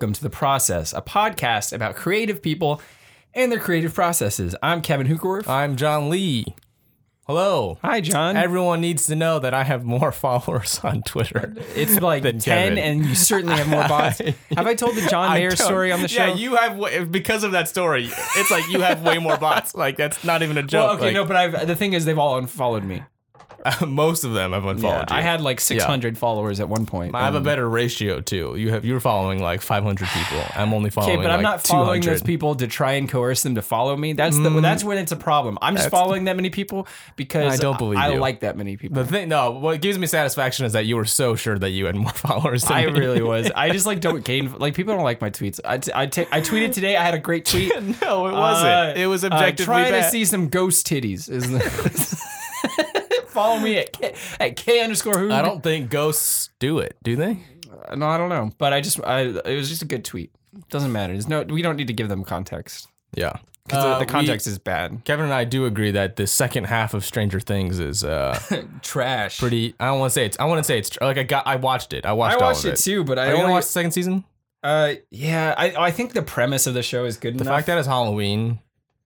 welcome to The Process, a podcast about creative people and their creative processes. I'm Kevin Hoogerwerf. I'm John Lee. Hello. Hi, John. Everyone needs to know that I have more followers on Twitter. it's like 10, Kevin. and you certainly have more bots. have I told the John Mayer story on the show? Yeah, you have because of that story. It's like you have way more bots. Like that's not even a joke. well, okay, Like, no, but I've, the thing is, they've all unfollowed me. most of them have unfollowed you. I had like 600 followers at one point. I have a Um, better ratio too. You have you're following like 500 people. I'm only following. Okay, but I'm like not following 200. those people to try and coerce them to follow me. That's the, that's when it's a problem. I'm just following that many people because I don't believe I, you. like that many people. The thing, no, what gives me satisfaction is that you were so sure that you had more followers than I me. really was. I just like don't gain like people don't like my tweets. I t- I, tweeted today. I had a great tweet. no, it wasn't. Uh, it was uh, objectively trying bad. to see some ghost titties. Is the follow me at K, at K underscore who? I don't think ghosts do it, do they? no, I don't know. But I just I it was just a good tweet. Doesn't matter. There's no we don't need to give them context Yeah. because Uh, the, the we- context is bad. Kevin and I do agree that the second half of Stranger Things is uh Trash. pretty. I don't want to say it's. I want to say it's like I got. I watched it. I I watched. all watched of it too, but I Are you gonna only watch the second season? Uh, yeah, I I think the premise of the show is good The enough. fact that it's Halloween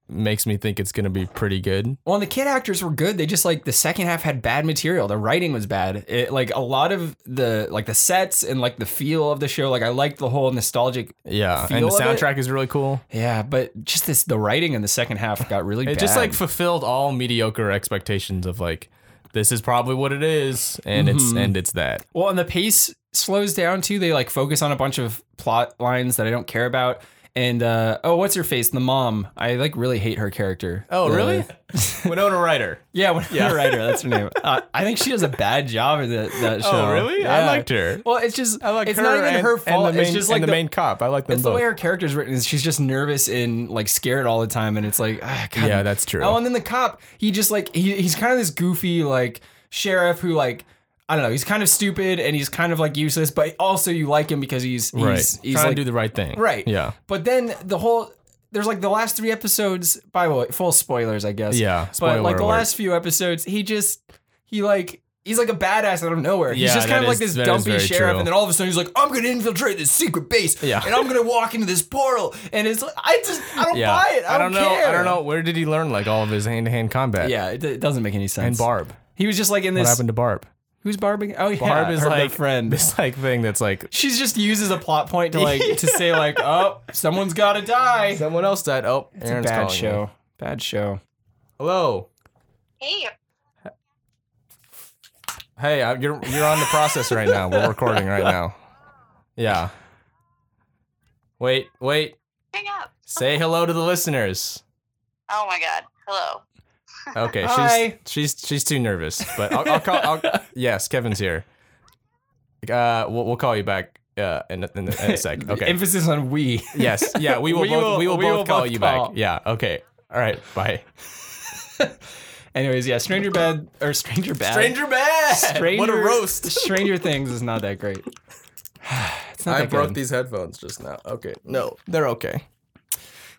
makes me think it's gonna be pretty good. well, and the kid actors were good. They just like the second half had bad material. The writing was bad. It, like a lot of the like the sets and like the feel of the show. Like I liked the whole nostalgic. Yeah, and the soundtrack is really cool. Yeah, but just this the writing in the second half got really It bad. just like fulfilled all mediocre expectations of like this is probably what it is, and it's Mhm. and it's that. well, and the pace slows down too. They like focus on a bunch of plot lines that I don't care about. And uh, oh, what's her face? The mom. I like really hate her character. Oh, The- really? Winona Ryder. Yeah, Winona Ryder. That's her name. Uh, I think she does a bad job in that, that show. Oh, really? I Yeah. liked her. Well, it's just I like it's her not even and, her and fault. the main, it's just like and the, the, main cop. I like them it's the both. way her character's written. Is she's just nervous and like scared all the time, and it's like, ah, God. yeah, that's true. Oh, and then the cop, he just like he, he's kind of this goofy like sheriff who like I don't know. He's kind of stupid and he's kind of like useless, but also you like him because he's he's right. he's Trying like to do the right thing. right. Yeah. But then the whole there's like the last three episodes. By the way, full spoilers, I guess. Yeah. But like the alert. last few episodes, he just he like he's like a badass out of nowhere. Yeah, He's just kind of like is- this dumpy sheriff, true. and then all of a sudden he's like, "I'm gonna infiltrate this secret base, Yeah. and I'm gonna walk into this portal." And it's like, I just I don't Yeah. buy it. I, don't, don't, know. care. I don't know. Where did he learn like all of his hand to hand combat? Yeah, it, it doesn't make any sense. And Barb. he was just like in this. What happened to Barb? Who's barbing? Oh yeah, Barb is her like friend. This like thing that's like She's just uses a plot point to like to say like, "Oh, someone's got to die." someone else died. Oh, It's a Aaron's bad calling show. you. Bad show. Hello. Hey, Hey, I, you're you're on the process right now. We're recording right now. Yeah. Wait, wait. hang up. Say hello to the listeners. Oh my god. Hello. Okay, Hi. she's she's she's too nervous, but I'll, I'll call. I'll, yes, Kevin's here. Uh, we'll, we'll call you back. Uh, in, a- in, a- in a sec. Okay. Emphasis on we. yes. Yeah. We will We both. will- we will we both will call both you call. back. Yeah. Okay. All right. Bye. Anyways, yeah, Stranger Bad or Stranger Bad. Stranger Bad. Stranger, What a roast. Stranger Things is not that great. it's not I that broke good. these headphones just now. Okay. No, they're okay.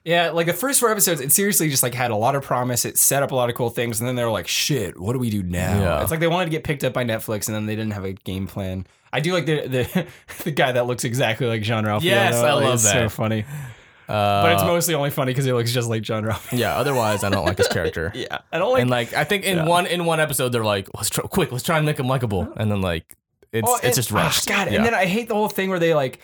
Yeah, like the first four episodes, it seriously just like had a lot of promise. It set up a lot of cool things, and then they were like, "Shit, what do we do now?" Yeah. It's like they wanted to get picked up by Netflix, and then they didn't have a game plan. I do like the the, the guy that looks exactly like Jean-Ralphio. Yes, though. I love It's So funny, Uh, but it's mostly only funny because he looks just like Jean-Ralphio. yeah. Otherwise, I don't like his character. yeah, I don't like. and like I think in Yeah. one in one episode they're like, let's try quick, let's try and make him likable, and then like it's Oh, it's and- just rushed. God, Yeah. and then I hate the whole thing where they like,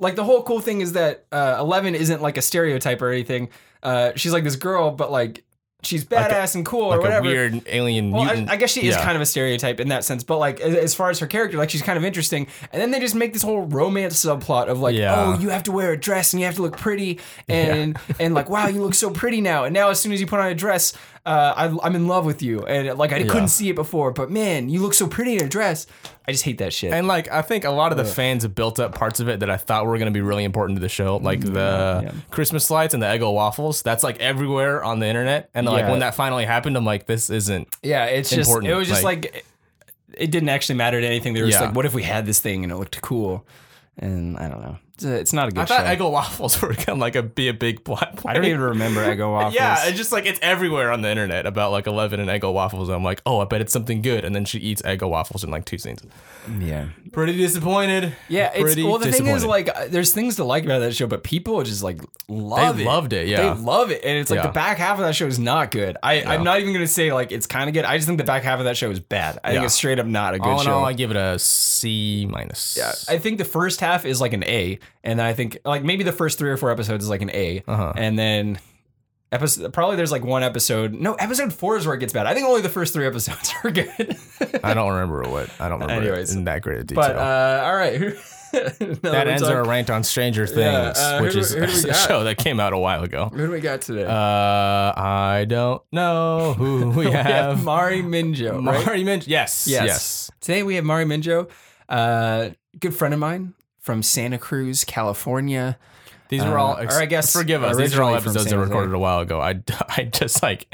like the whole cool thing is that uh, Eleven isn't like a stereotype or anything. Uh, she's like this girl, but like she's Like a- badass and cool or like a whatever. weird alien Well, I, mutant. I guess she is Yeah. kind of a stereotype in that sense, but like as, as far as her character, like she's kind of interesting. And then they just make this whole romance subplot of like, Yeah. oh, you have to wear a dress and you have to look pretty, and and like, wow, you look so pretty now. And now as soon as you put on a dress, uh, I, I'm in love with you. And like I Yeah. couldn't see it before, but man, you look so pretty in a dress. I just hate that shit. and like I think a lot of the fans have built up parts of it that I thought were going to be really important to the show, like the Mm, yeah. Christmas lights and the Eggo waffles. That's like everywhere on the internet, and like Yeah. when that finally happened, I'm like, this isn't. Yeah, it's just it was just like- like, it, it didn't actually matter to anything. They were just like, what if we had this thing and it looked cool? And I don't know. It's, it's not a good show. I thought show. Eggo waffles were gonna like a be a big plot. I don't even remember Eggo waffles. Yeah, it's just like it's everywhere on the internet about like Eleven and Eggo waffles. And I'm like, oh, I bet it's something good, and then she eats Eggo waffles in like two scenes. yeah. Pretty disappointed. Yeah, it's Pretty well. The thing is, like, uh, there's things to like about that show, but people just like love They it. loved it, yeah. they love it, and it's like Yeah. the back half of that show is not good. I, I'm not even gonna say like it's kind of good. I just think the back half of that show is bad. I think it's straight up not a good all in show. all, I give it a C minus. Yeah, I think the first half is like an A, and I think like maybe the first three or four episodes is like an A, Uh-huh. and then episode probably there's like one episode. No, episode four is where it gets bad. I think only the first three episodes are good. I don't remember what. I don't remember Anyways. in that great of detail. but uh, all right, that ends our rant on Stranger Things, Yeah, uh, which who is who a show that came out a while ago. Who do we got today? Uh, I don't know who we we have have. Mari Minjoe. right? Mari Minj. Yes, Yes. yes. Today we have Mari Minjoe, uh, good friend of mine from Santa Cruz, California. These were all, Uh, or I guess forgive us. These are all episodes that were recorded a while ago. I, I just like,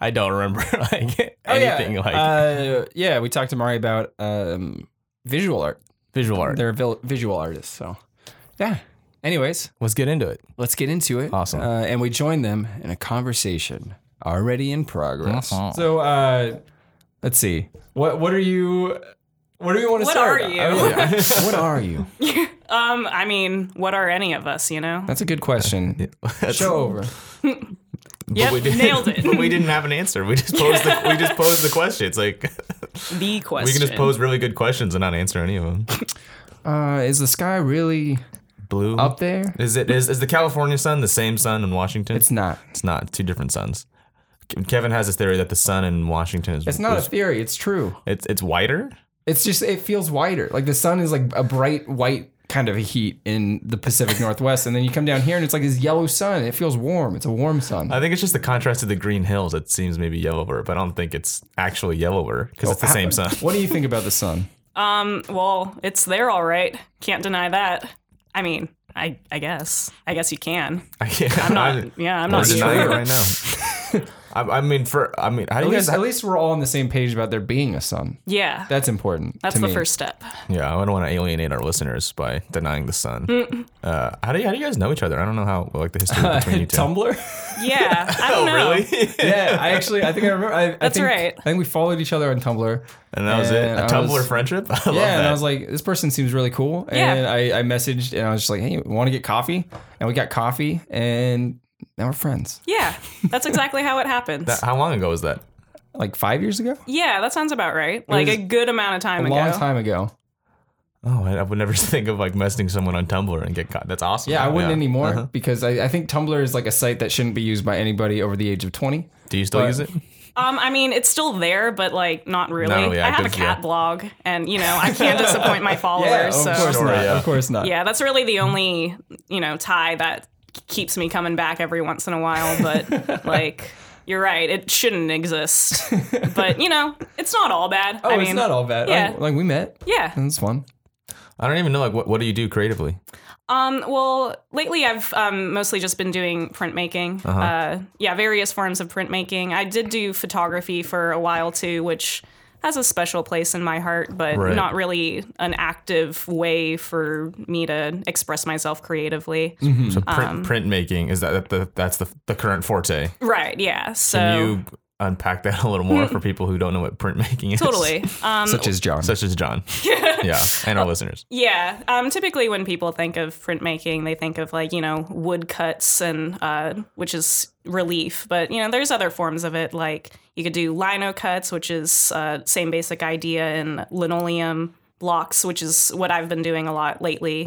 I don't remember like Oh, anything yeah. like uh, yeah, we talked to Mari about um, visual art. visual art. They're vil- visual artists, so yeah. Anyways, Let's get into it. let's get into it. Awesome. Uh, and we join them in a conversation already in progress. Uh-huh. So uh, let's see. What what are you? What do you want to What start? are you? Oh, yeah. what are you? Um, I mean, what are any of us, you know? That's a good question. Show over. Yep, we didn't, nailed it. But we didn't have an answer. We just posed the we just posed the question. It's like the question. we can just pose really good questions and not answer any of them. Uh, is the sky really Blue up there? Is it is, is the California sun the same sun in Washington? It's not. It's not. Two different suns. Kevin has this theory that the sun in Washington is It's not a theory. It's true. it's it's whiter. It's just it feels whiter. Like the sun is like a bright white kind of a heat in the Pacific Northwest, and then you come down here and it's like this yellow sun. It feels warm. It's a warm sun. I think it's just the contrast to the green hills that seems maybe yellower, but I don't think it's actually yellower because it's the same sun. What do you think about the sun? Um, well, it's there all right. Can't deny that. I mean, I I guess. I guess you can. I can't. I'm not I'm, yeah, I'm I'm not denying it sure. right now. I, I mean, for I mean, how do At you least, guys? at least we're all on the same page about there being a sun. Yeah. That's important. That's to the me. first step. Yeah, I don't want to alienate our listeners by denying the sun. Uh, how do you how do you guys know each other? I don't know how like the history between you two. Tumblr. Yeah. I don't Oh, know. really? yeah, I actually I think I remember. I, I That's think, right. I think we followed each other on Tumblr. and that was it. A I Tumblr was- friendship. I love yeah, and. I was like, this person seems really cool. Yeah. And I, I messaged and I was just like, hey, want to get coffee? And we got coffee, and now we're friends. Yeah. That's exactly how it happens. That- how long ago was that? Like five years ago, yeah, that sounds about right. Like a good amount of time a ago. long time ago. Oh, I, I would never think of like messaging someone on Tumblr and get caught. That's awesome. Yeah, I wouldn't anymore Uh-huh. because I, I think Tumblr is like a site that shouldn't be used by anybody over the age of twenty. Do you still But- use it? Um, I mean, it's still there, but like not really. really I have a active, cat yeah. blog, and you know, I can't disappoint my followers. Yeah, of so course Sure, not. yeah. Of course not. yeah, that's really the only you know tie that keeps me coming back every once in a while. But like, you're right, it shouldn't exist. But you know, it's not all bad. Oh, I it's mean, not all bad. yeah. Like, like, we met. Yeah. And it's fun. I don't even know like what what do you do creatively? Um, well, lately I've um, mostly just been doing printmaking. Uh-huh. Uh, yeah, various forms of printmaking. I did do photography for a while too, which has a special place in my heart, but Right. not really an active way for me to express myself creatively. So print Um, printmaking is that the that's the the current forte. Right. Yeah. So Can you unpack that a little more for people who don't know what printmaking is? totally. Um, Such as John. Such as John. yeah, and our listeners. Yeah. Um, typically, when people think of printmaking, they think of like you know woodcuts and uh, which is relief. But you know, there's other forms of it. Like you could do lino cuts, which is uh, same basic idea, and linoleum blocks, which is what I've been doing a lot lately.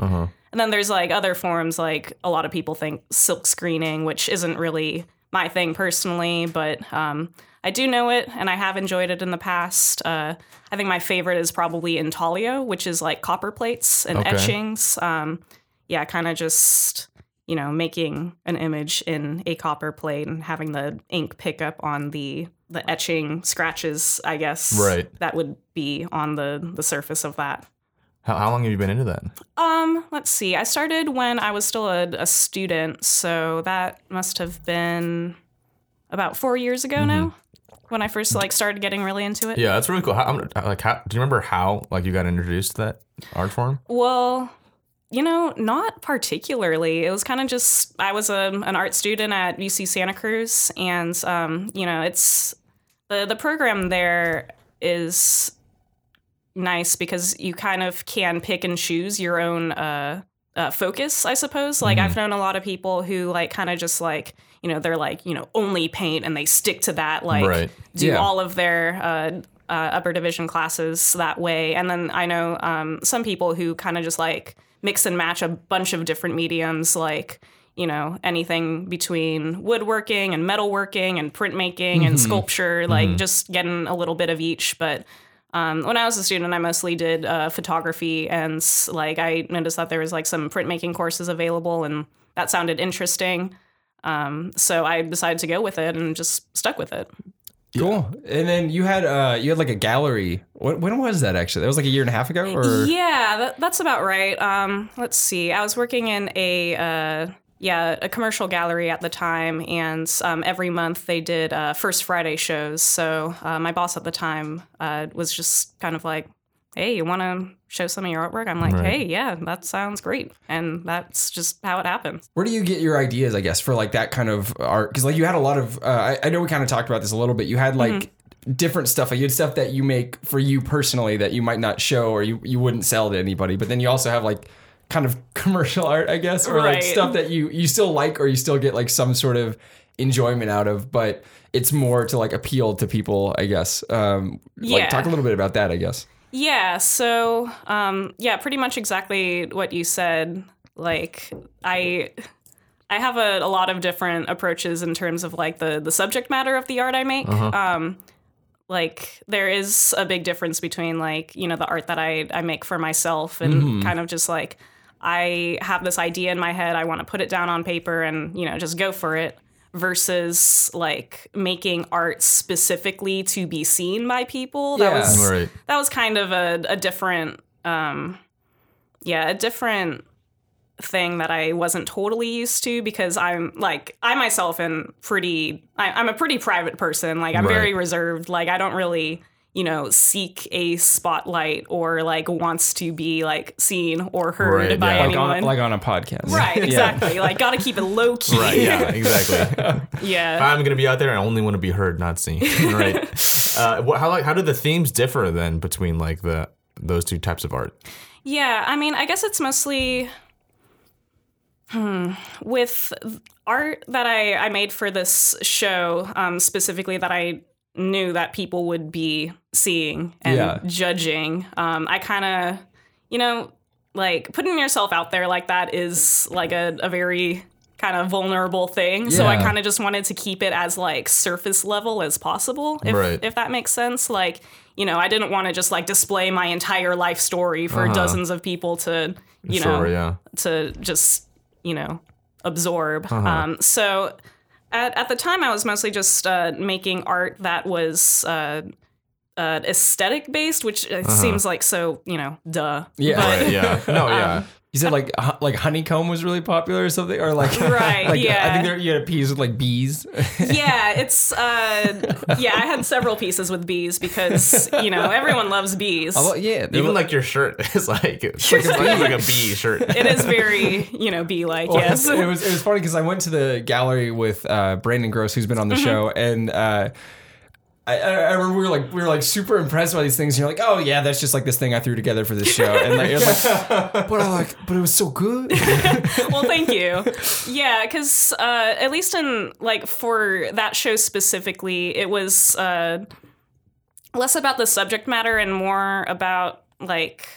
And then there's like other forms, like a lot of people think silk screening, which isn't really my thing personally, but um, I do know it and I have enjoyed it in the past. Uh, I think my favorite is probably intaglio, which is like copper plates and Okay. etchings. Um, yeah, kind of just you know making an image in a copper plate and having the ink pick up on the the etching scratches. I guess Right. that would be on the the surface of that. How, how long have you been into that? Um, let's see. I started when I was still a, a student, so that must have been about four years ago now. When I first like started getting really into it. Yeah, that's really cool. How, I'm- like, how, do you remember how like you got introduced to that art form? Well, you know, not particularly. It was kind of just I was a, an art student at UC Santa Cruz, and um, you know, it's the the program there is nice because you kind of can pick and choose your own uh, uh, focus, I suppose. Like I've known a lot of people who like kind of just like you know they're like you know only paint and they stick to that like Right. do Yeah. all of their uh, uh, upper division classes that way. And then I know um, some people who kind of just like mix and match a bunch of different mediums, like you know anything between woodworking and metalworking and printmaking and sculpture, like just getting a little bit of each, but. Um, when I was a student, I mostly did uh, photography, and like I noticed that there was like some printmaking courses available, and that sounded interesting. Um, so I decided to go with it and just stuck with it. Cool. And then you had uh you had like a gallery. What, when was that actually? That was like a year and a half ago, or Yeah, that, that's about right. Um, let's see. I was working in a uh, yeah a commercial gallery at the time, and um, every month they did uh, First Friday shows. So uh, my boss at the time uh, was just kind of like, "Hey, you want to show some of your artwork?" I'm like, Right. "Hey, yeah, that sounds great," and that's just how it happens. where do you get your ideas? I guess for like that kind of art because like you had a lot of. Uh, I, I know we kind of talked about this a little bit. You had like. Different stuff. Like you had stuff that you make for you personally that you might not show or you, you wouldn't sell to anybody. But then you also have like kind of commercial art, I guess, or like stuff that you you still like or you still get like some sort of enjoyment out of, but it's more to like appeal to people, I guess. Um, like Yeah. talk a little bit about that, I guess. Yeah, so um yeah, pretty much exactly what you said. Like I I have a, a lot of different approaches in terms of like the the subject matter of the art I make. Um like there is a big difference between like, you know, the art that I I make for myself and kind of just like I have this idea in my head, I want to put it down on paper and, you know, just go for it versus like making art specifically to be seen by people. That Yeah. was Right. that was kind of a, a different um yeah a different thing that i wasn't totally used to because i'm like i myself am pretty I, i'm a pretty private person like i'm very reserved like i don't really you know seek a spotlight or like wants to be like seen or heard Right, by yeah. Like anyone on, like on a podcast. right Yeah. exactly like gotta keep it low key Right. Yeah. Exactly. if yeah I'm gonna be out there, I only want to be heard, not seen. Right. uh, how like how do the themes differ then between like the those two types of art? Yeah, I mean, I guess it's mostly hmm, with art that I, I made for this show, um, specifically that I knew that people would be seeing and Yeah. judging. Um, I kind of, you know, like putting yourself out there like that is like a, a very kind of vulnerable thing. So I kind of just wanted to keep it as like surface level as possible, if, Right. if that makes sense. Like, you know, I didn't want to just like display my entire life story for dozens of people to, you know. Yeah. to just you know absorb. Uh-huh. Um, so at, at the time, I was mostly just uh, making art that was uh, uh, aesthetic based, which uh, seems like so you know, duh. Yeah. But- Uh-huh. Right. Yeah. No. Yeah. You said like hu- like honeycomb was really popular or something, or like Right, like, I think there, you had a piece with like bees. yeah, it's uh, yeah. I had several pieces with bees because you know everyone loves bees. Oh, yeah, Even like your shirt is like it's like, it's like, like a bee shirt. it is very you know bee like. Well, yes. it was it was funny because I went to the gallery with uh, Brandon Gross, who's been on the Mm-hmm. show, and uh, I, I I remember we were like we were like super impressed by these things. And you're like, oh yeah, that's just like this thing I threw together for this show, and like, you're like but I like, but it was so good. well, thank you. Yeah, because uh, at least in like for that show specifically, it was uh, less about the subject matter and more about like.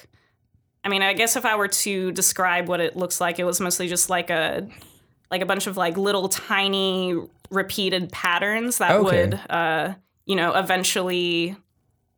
I mean, I guess if I were to describe what it looks like, it was mostly just like a like a bunch of like little tiny repeated patterns that Okay. would uh, you know eventually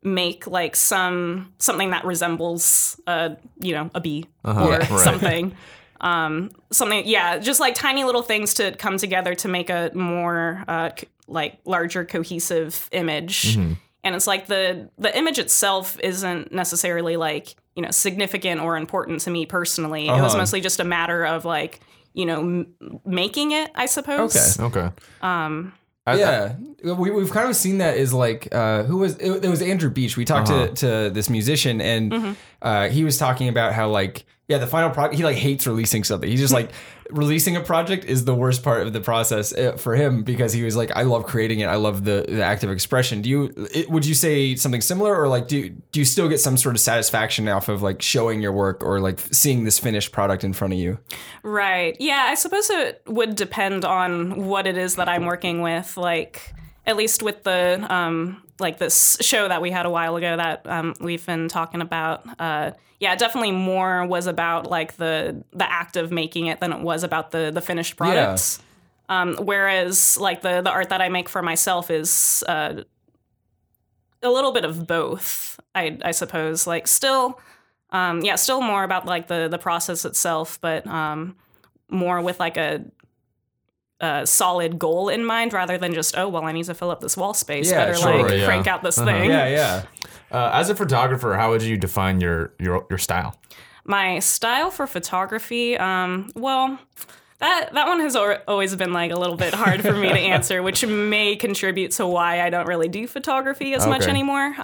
make like some something that resembles a you know a bee Uh-huh, or right. something um something yeah just like tiny little things to come together to make a more uh like larger cohesive image Mm-hmm. and it's like the the image itself isn't necessarily like you know significant or important to me personally it was Uh-huh. mostly just a matter of like you know m- making it i suppose Okay. Okay. um I- yeah, we we've kind of seen that is like uh, who was it, it was Andrew Beach. We talked Uh-huh. to to this musician and Mm-hmm. uh, he was talking about how like yeah, the final product. He like hates releasing something. He's just like releasing a project is the worst part of the process uh, for him because he was like, I love creating it. I love the, the active expression. Do you it, would you say something similar or like do do you still get some sort of satisfaction off of like showing your work or like seeing this finished product in front of you? Right. Yeah, I suppose it would depend on what it is that I'm working with. Like, at least with the um, like this show that we had a while ago that um, we've been talking about. Uh, yeah, definitely more was about like the the act of making it than it was about the the finished products. Um, whereas like the the art that I make for myself is uh, a little bit of both. I I suppose like still. Um, yeah, still more about like the the process itself, but um, more with like a, a solid goal in mind rather than just oh well I need to fill up this wall space. Yeah, Better sure, like yeah. crank out this thing. Yeah, yeah. Uh, as a photographer, how would you define your your your style? My style for photography, um, well, that that one has always been like a little bit hard for me to answer, which may contribute to why I don't really do photography as much Okay. anymore.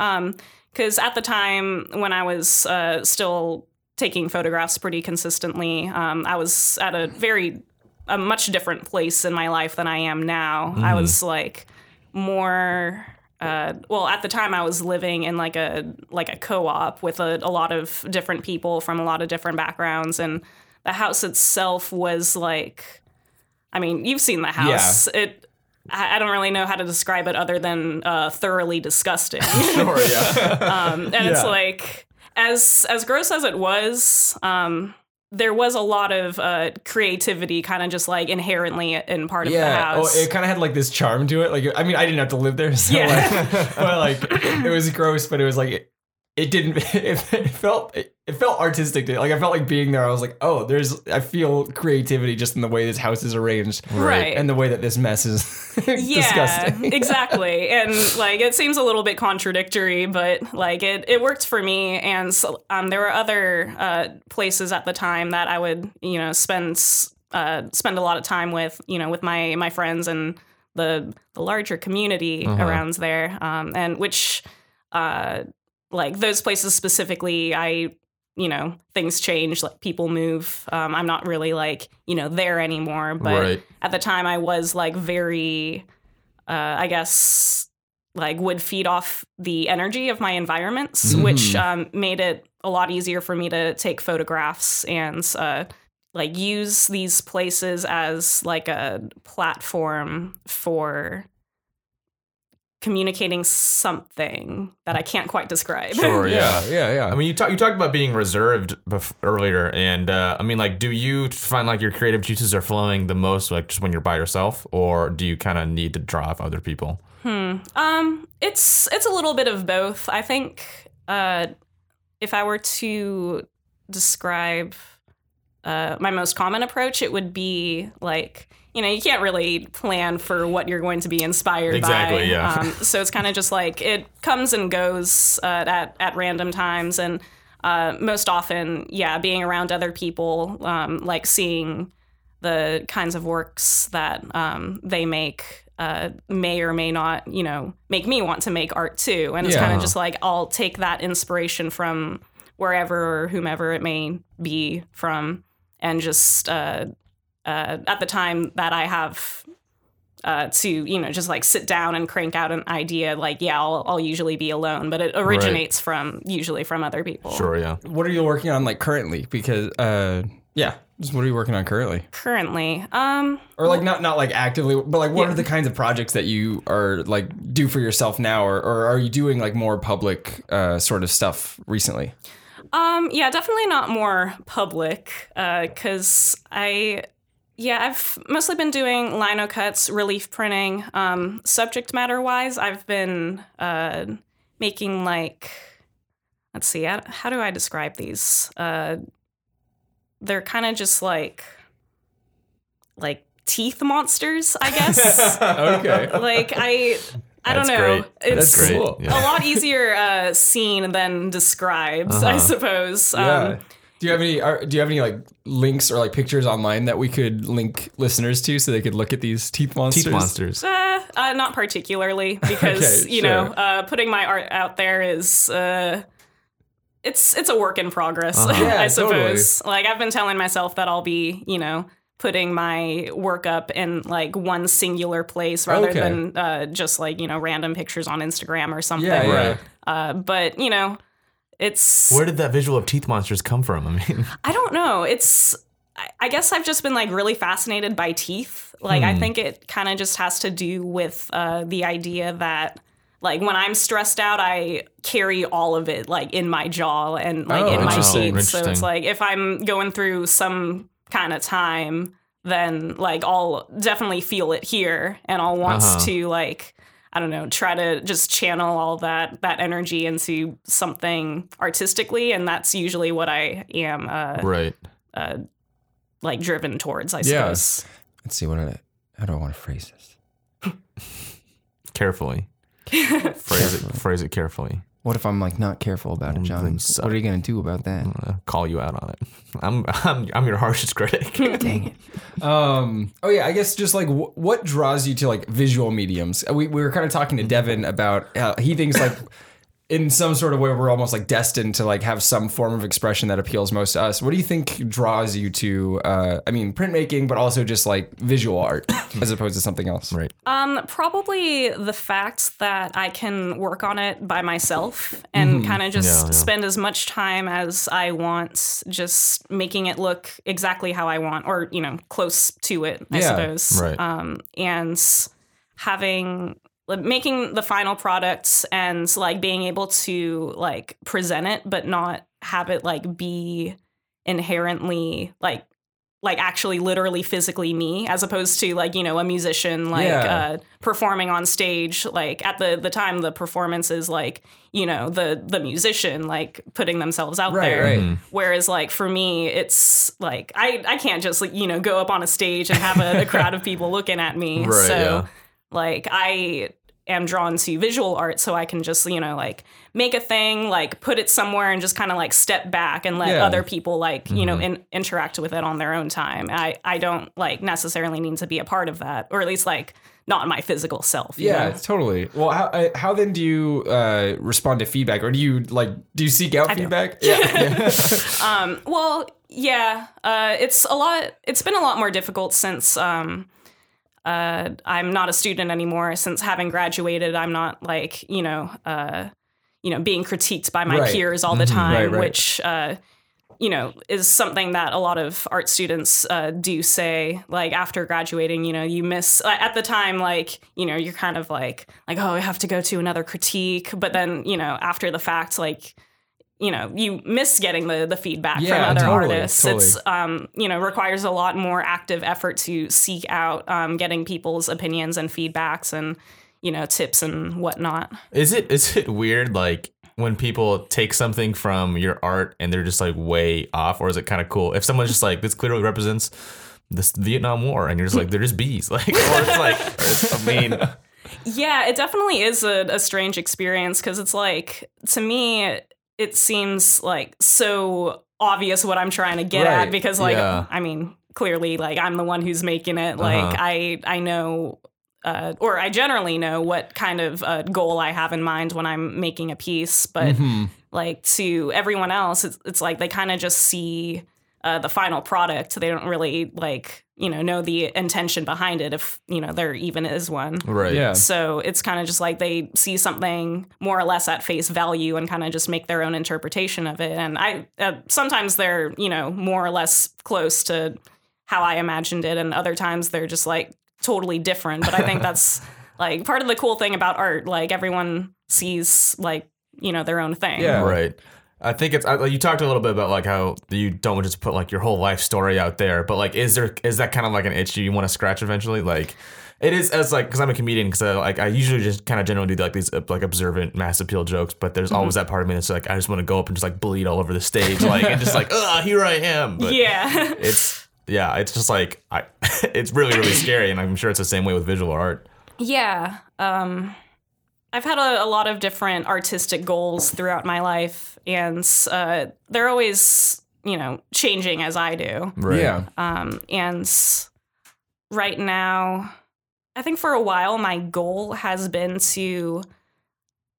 Because at the time when I was uh, still taking photographs pretty consistently, um, I was at a very a much different place in my life than I am now. I was like more uh, well at the time i was living in like a like a co-op with a, a lot of different people from a lot of different backgrounds and the house itself was like i mean you've seen the house it I I don't really know how to describe it other than uh, thoroughly disgusting. Sure, yeah. um, and it's like as as gross as it was, um, there was a lot of uh, creativity, kind of just like inherently in part of the Yeah. Oh, house. it kind of had like this charm to it. Like, I mean, I didn't have to live there, so Yeah. like, but like, it was gross, but it was like, it, didn't. It, it felt. It, it felt artistic. To, like, I felt like being there. I was like, oh, there's. I feel creativity just in the way this house is arranged, Right. and the way that this mess is yeah, disgusting. exactly. And like it seems a little bit contradictory, but like it it worked for me. And so, um, there were other uh, places at the time that I would you know spend uh, spend a lot of time with you know with my my friends and the the larger community around there, um, and which uh, like those places specifically, I you know things change like people move um, i'm not really like you know there anymore but Right. at the time i was like very uh, i guess like would feed off the energy of my environments which um, made it a lot easier for me to take photographs and uh, like use these places as like a platform for communicating something that i can't quite describe Sure, yeah. yeah, yeah, yeah. I mean, you talk, you talked about being reserved bef- earlier, and uh, I mean, like, do you find like your creative juices are flowing the most, like just when you're by yourself, or do you kind of need to draw off other people? Hmm. Um, it's it's a little bit of both. I think uh, if I were to describe uh, my most common approach, it would be like you know you can't really plan for what you're going to be inspired by. Exactly, yeah. Um, so it's kind of just like it comes and goes uh, at at random times, and uh, most often, yeah, being around other people, um, like seeing the kinds of works that um, they make uh, may or may not, you know, make me want to make art too. And it's Yeah. kind of just like I'll take that inspiration from wherever or whomever it may be from, and just uh, uh, at the time that I have uh, to, you know, just like sit down and crank out an idea. Like, yeah, I'll, I'll usually be alone, but it originates from usually from other people. Sure, yeah. what are you working on like currently? Because, uh, yeah, just what are you working on currently? Currently, um, Or like not not like actively, but like what are the kinds of projects that you are like do for yourself now, or, or are you doing like more public uh, sort of stuff recently? Um, yeah, definitely not more public, because I, yeah, I've mostly been doing lino cuts, relief printing. Um, subject matter wise, I've been uh, making like, let's see, how, how do I describe these? Uh, they're kind of just like, like teeth monsters, I guess. okay. like I, I don't know. great. It's That's great. cool. Yeah. a lot easier uh, seen than described, I Uh-huh. suppose. Yeah. Do you have any? Are, do you have any like links or like pictures online that we could link listeners to so they could look at these teeth monsters? Teeth monsters. uh, uh, not particularly, because Okay, you know, uh, putting my art out there is uh, it's it's a work in progress, Uh-huh. Yeah, I totally. suppose. Like I've been telling myself that I'll be, you know, putting my work up in like one singular place rather Okay. than uh, just like you know random pictures on Instagram or something. Yeah, yeah. Right. Uh, but you know, it's Where did that visual of teeth monsters come from? I mean, I don't know. It's I- guess I've just been like really fascinated by teeth. Like I think it kind of just has to do with uh, the idea that like when I'm stressed out, I carry all of it like in my jaw and like Oh, in my teeth. So it's like if I'm going through some kind of time, then like I'll definitely feel it here, and I'll want Uh-huh. to like. I don't know, try to just channel all that that energy into something artistically, and that's usually what I am uh, right. uh, like driven towards, I Yeah. suppose. Let's see what I, how do I want to phrase this? Carefully. phrase it. Phrase it carefully. What if I'm like not careful about it, John? then suck. What are you gonna do about that? Uh, call you out on it. I'm I'm I'm your harshest critic. Dang it. Um. Oh yeah. I guess just like wh- what draws you to like visual mediums. Uh, We we were kind of talking to Devin about how he thinks like. In some sort of way, we're almost like destined to like have some form of expression that appeals most to us. What do you think draws you to? Uh, I mean, printmaking, but also just like visual art, as opposed to something else. right. Um, probably the fact that I can work on it by myself and kind of just Yeah, yeah. spend as much time as I want, just making it look exactly how I want, or you know, close to it, I Yeah, suppose. right. Um, and having like, making the final products and like being able to like present it, but not have it like be inherently like like actually literally physically me as opposed to like you know a musician like Yeah. uh performing on stage like at the the time the performance is like you know the the musician like putting themselves out Right, there right. whereas like for me it's like i i can't just like you know go up on a stage and have a, a crowd of people looking at me Right, so yeah. like i am drawn to visual art so i can just you know like make a thing like put it somewhere and just kind of like step back and let Yeah. other people like you know Mm-hmm. in, interact with it on their own time i i don't like necessarily need to be a part of that or at least like not my physical self Yeah, know? totally. Well, how how then do you uh, respond to feedback, or do you like do you seek out do. feedback? Yeah. Um, well, yeah, uh, it's a lot. It's been a lot more difficult since um, uh, I'm not a student anymore. Since having graduated, I'm not like you know, uh, you know, being critiqued by my Right. peers all the time, Right, right. which uh, you know is something that a lot of art students uh, do say. Like after graduating, you know, you miss uh, at the time, like you know, you're kind of like like oh, I have to go to another critique, but then you know, after the fact, like you know you miss getting the the feedback Yeah, from other totally, artists. totally. it's um you know requires a lot more active effort to seek out um getting people's opinions and feedbacks and you know tips and whatnot. Is it is it weird like when people take something from your art and they're just like way off, or is it kind of cool if someone's just like this clearly represents this Vietnam War and you're just like they're just bees, like or it's like I mean yeah it definitely is a, a strange experience because it's like to me it seems like so obvious what i'm trying to get Right, at because like yeah. i mean clearly like i'm the one who's making it like Uh-huh. i i know uh, or I generally know what kind of uh, goal I have in mind when I'm making a piece, but Mm-hmm. like to everyone else, it's, it's like they kind of just see uh, the final product. They don't really like you know know the intention behind it, if you know there even is one. right. Yeah. So it's kind of just like they see something more or less at face value and kind of just make their own interpretation of it. And I uh, sometimes they're you know more or less close to how I imagined it, and other times they're just like totally different. But I think that's like part of the cool thing about art. Like everyone sees like you know their own thing. Yeah. Right. I think it's I, you talked a little bit about like how you don't just put like your whole life story out there, but like is there is that kind of like an itch you want to scratch eventually? Like it is as like because I'm a comedian because I, like I usually just kind of generally do like these uh, like observant mass appeal jokes, but there's always that part of me that's like I just want to go up and just like bleed all over the stage, like and just like ah here I am. But Yeah. it's yeah, it's just like I it's really really scary, and I'm sure it's the same way with visual art. Yeah. Um, I've had a, a lot of different artistic goals throughout my life, and uh, they're always, you know, changing as I do. Right. Yeah. Um, and right now, I think for a while, my goal has been to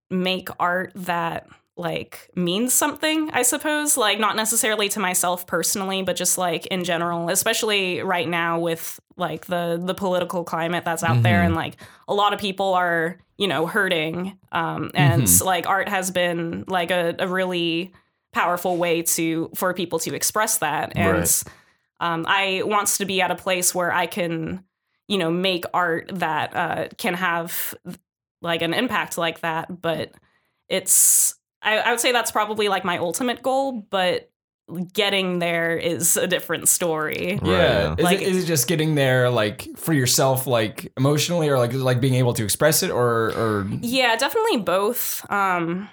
make art that like means something, I suppose. Like not necessarily to myself personally, but just like in general, especially right now with like the the political climate that's out there and like a lot of people are, you know, hurting. Um and like art has been like a, a really powerful way to for people to express that. And Right. um I wants to be at a place where I can, you know, make art that uh can have like an impact like that, but it's I, I would say that's probably like my ultimate goal, but getting there is a different story. Right, yeah. yeah. Is, Like- it, is it just getting there like for yourself, like emotionally, or like like being able to express it, or or Yeah, definitely both. Um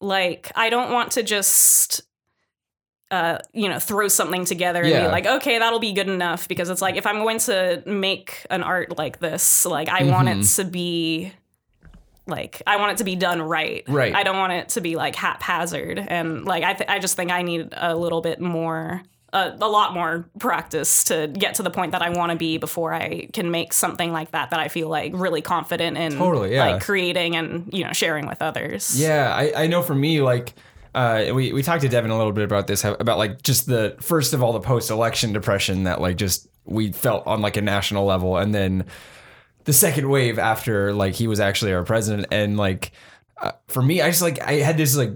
like I don't want to just uh you know throw something together and Yeah. be like okay that'll be good enough because it's like if I'm going to make an art like this like I want it to be like I want it to be done right. Right. I don't want it to be like haphazard and like I th- I just think I need a little bit more a, a lot more practice to get to the point that I want to be before I can make something like that that I feel like really confident in Totally, yeah. like creating and you know sharing with others. Yeah, I, I know for me, like, uh, we, we talked to Devin a little bit about this, about like just the first of all, the post election depression that like just we felt on like a national level. And then the second wave after like he was actually our president. And like, uh, for me, I just like, I had this like,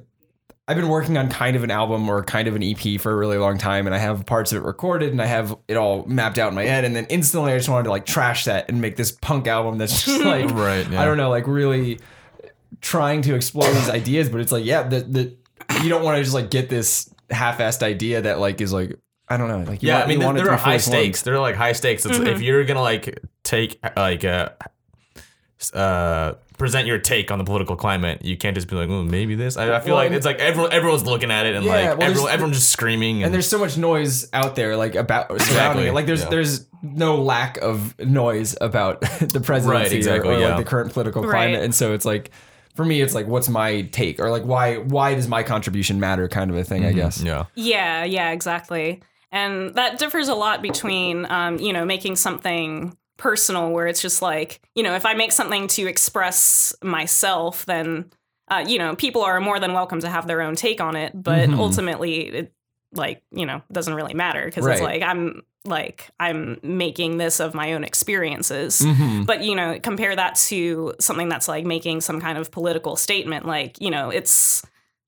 I've been working on kind of an album or kind of an EP for a really long time, and I have parts of it recorded and I have it all mapped out in my head. And then instantly, I just wanted to like trash that and make this punk album that's just like, Right, yeah. I don't know, like really trying to explore these ideas, but it's like, yeah, the the you don't want to just like get this half-assed idea that like is like I don't know, like you Yeah, want, I mean, you there, want there are high fully formed. stakes. They're like high stakes. It's, If you're gonna like take like uh, uh, present your take on the political climate, you can't just be like, oh, maybe this. I, I feel Well, like it's like everyone everyone's looking at it and Yeah, like well, everyone everyone's just screaming and, And there's so much noise out there, like about surrounding Exactly, it. Like there's yeah. there's no lack of noise about the presidency Right, exactly, or, or yeah. like the current political climate. Right. And so it's like, for me, it's like, what's my take, or like why why does my contribution matter, kind of a thing, I guess. yeah. Yeah, yeah, exactly. And that differs a lot between, um, you know, making something personal where it's just like, you know, if I make something to express myself, then, uh, you know, people are more than welcome to have their own take on it. But Mhm. ultimately, it, like, you know, doesn't really matter because it's like I'm like I'm making this of my own experiences. Mhm. But you know, compare that to something that's like making some kind of political statement. Like you know, it's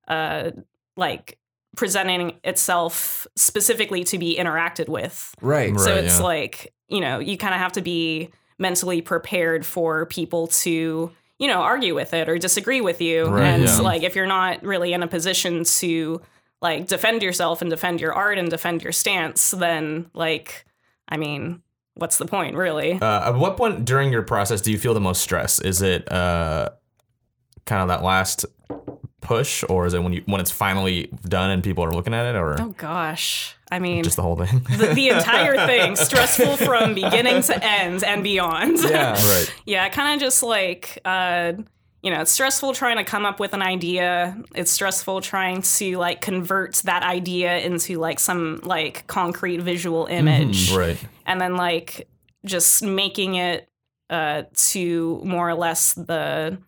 uh like presenting itself specifically to be interacted with. Right. so Right, it's yeah. like you know, you kind of have to be mentally prepared for people to you know argue with it or disagree with you. Right, and yeah. like if you're not really in a position to like defend yourself and defend your art and defend your stance, then like I mean. What's the point, really? Uh, at what point during your process do you feel the most stress? Is it uh, kind of that last push, or is it when you when it's finally done and people are looking at it, or Oh gosh. I mean, just the whole thing? the, the entire thing stressful from beginning to end and beyond. Yeah. right. yeah, kind of just like uh you know, it's stressful trying to come up with an idea. It's stressful trying to like convert that idea into like some like concrete visual image Right. and then like just making it uh to more or less the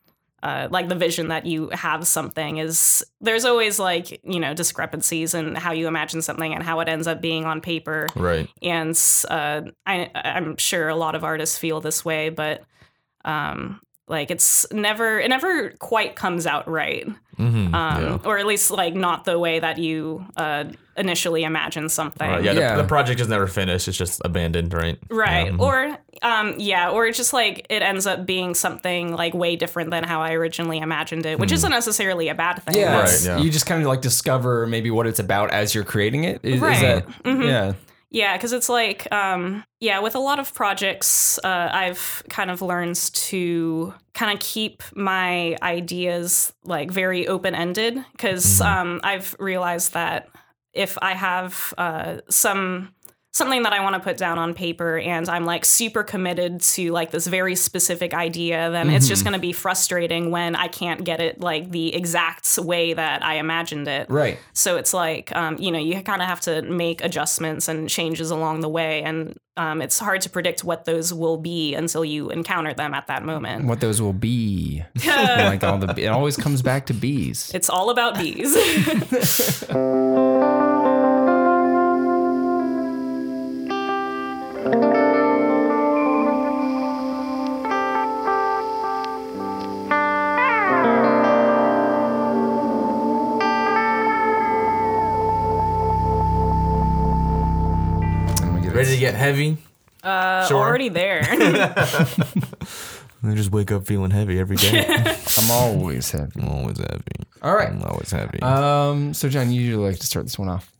uh, like the vision that you have something is there's always like you know discrepancies in how you imagine something and how it ends up being on paper Right. and uh, I, I'm sure a lot of artists feel this way, but um, like it's never it never quite comes out right, Mm-hmm. um, yeah. or at least like not the way that you uh, initially imagine something. Right, yeah, Yeah. The, the project is never finished. It's just abandoned, right? Right. Yeah. Or um yeah, or it's just like it ends up being something like way different than how I originally imagined it, which isn't necessarily a bad thing. Yeah, Right, yeah. You just kind of like discover maybe what it's about as you're creating it. Is, is Right. that Mhm. yeah? Yeah, because it's like, um, yeah, with a lot of projects, uh, I've kind of learned to kind of keep my ideas like very open ended because um, I've realized that if I have uh, some something that I want to put down on paper and I'm like super committed to like this very specific idea, then it's just going to be frustrating when I can't get it like the exact way that I imagined it. Right. So it's like, um, you know, you kind of have to make adjustments and changes along the way. And um, it's hard to predict what those will be until you encounter them at that moment. What those will be. like all the it always comes back to bees. It's all about bees. get Ready to this. get heavy? Uh, Sure. Already there. I just wake up feeling heavy every day. I'm always happy. I'm always heavy. All right. I'm always happy. Um. So John, you usually like to start this one off,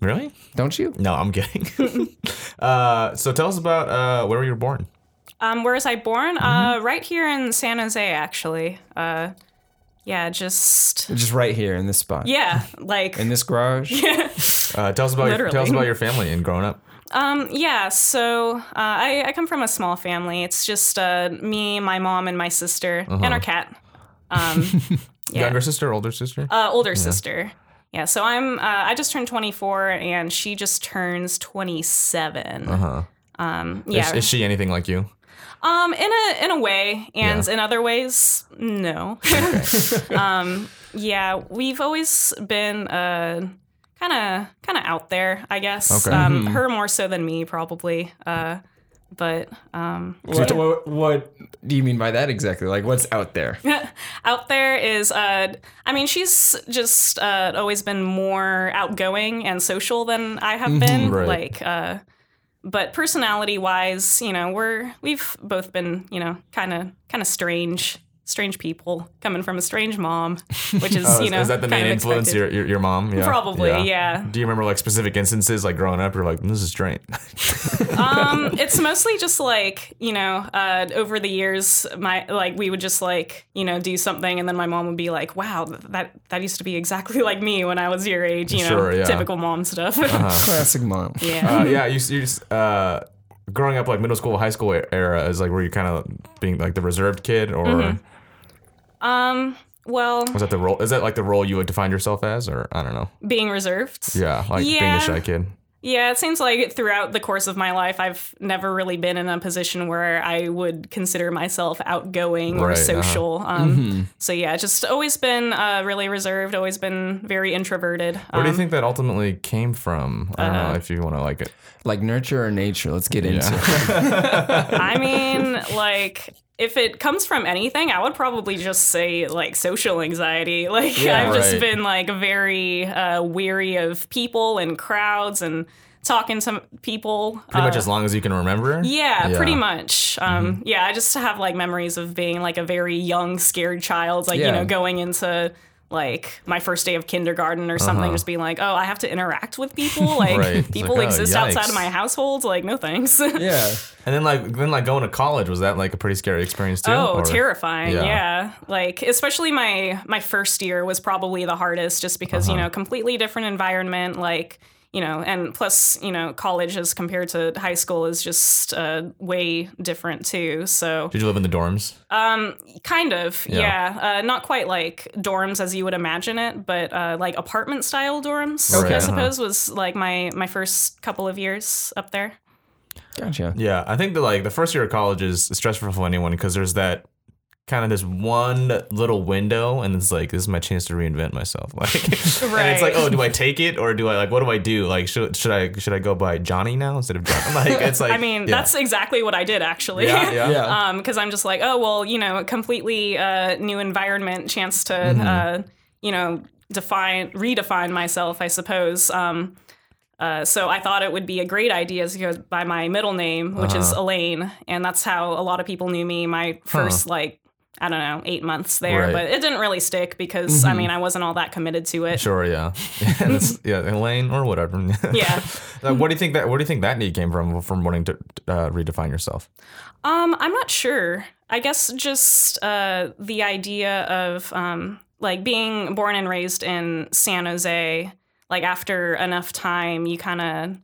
really? don't you? No, I'm kidding. uh, so tell us about uh, where were you were born. um, where was I born? Uh, right here in San Jose, actually. Uh, yeah, just Just right here in this spot. yeah, like In this garage. Uh, tell us about your, tell us Literally. about your family and growing up. Um, yeah, so uh, I, I come from a small family. It's just uh, me, my mom, and my sister, and our cat. Um, yeah. Younger sister, older sister? Uh, older sister. Yeah, so I'm. Uh, I just turned 24, and she just turns 27. Uh-huh. Um, yeah. Is, is she anything like you? Um, in a in a way, and Yeah. in other ways, no. um, yeah, we've always been uh, kind of kind of out there, I guess. Okay. Um, her more so than me, probably. Uh, but um, What, what what do you mean by that exactly? Like what's out there? out there is, uh, I mean, she's just uh, always been more outgoing and social than I have been. right. Like, uh, but personality wise, you know, we're we've both been, you know, kind of kind of strange, strange people coming from a strange mom, which is Oh, you know is that the kind main of influence? Your, your your mom? Yeah. Probably, yeah. Do you remember like specific instances like growing up? You're like, this is strange. um, it's mostly just like you know, uh, over the years, my like we would just like you know do something, and then my mom would be like, "Wow, that that used to be exactly like me when I was your age." You know, yeah. typical mom stuff. Classic mom. yeah. uh, yeah, you, you uh, growing up like middle school, high school era is like where you kind of being like the reserved kid, or Mm-hmm. Um. Well, was that the role? Is that like the role you would define yourself as, or I don't know? being reserved. Yeah, like being Yeah. the shy kid. Yeah, it seems like throughout the course of my life, I've never really been in a position where I would consider myself outgoing or Right, uh-huh. social. Um, So yeah, just always been uh, really reserved, always been very introverted. Where do you Um, think that ultimately came from? I don't Uh, know if you want to like it. Like nurture or nature. Let's get into it. I mean, like, if it comes from anything, I would probably just say like social anxiety. Like, Yeah, I've just been like very uh, weary of people and crowds and talking to people. Pretty much Uh, as long as you can remember. Yeah, Yeah. pretty much. Um, Yeah, I just have like memories of being like a very young, scared child, like, you know, going into like my first day of kindergarten or something, just being like, oh, I have to interact with people. Like, Right. People like, oh, exist outside of my household. Like, no thanks. Yeah. And then like then like going to college was that like a pretty scary experience too? Oh, or- terrifying! Yeah. Yeah. like especially my my first year was probably the hardest, just because Uh-huh. you know completely different environment. Like you know, and plus you know college as compared to high school is just uh, way different too. So Did you live in the dorms? um, kind of, Yeah. yeah. Uh, not quite like dorms as you would imagine it, but uh, like apartment style dorms. Okay, I uh-huh. suppose was like my my first couple of years up there. Gotcha. Yeah, I think that like the first year of college is stressful for anyone because there's that kind of this one little window, and it's like this is my chance to reinvent myself. Like, and it's like, oh, do I take it or do I like what do I do? Like, should should I should I go by Johnny now instead of John? Like, it's like I mean, yeah. that's exactly what I did actually. yeah, yeah. Yeah. um because i'm just like oh well you know completely uh new environment chance to Mm-hmm. uh you know define redefine myself i suppose um uh, so I thought it would be a great idea to go by my middle name, which is Uh-huh. Elaine, and that's how a lot of people knew me. My first like I don't know eight months there, Right. but it didn't really stick because I mean I wasn't all that committed to it. Sure, yeah, yeah, yeah, Elaine or whatever. Yeah. Like, what do you think that? Where do you think that need came from? From wanting to uh, redefine yourself? Um, I'm not sure. I guess just uh, the idea of um, like being born and raised in San Jose. Like after enough time, you kind of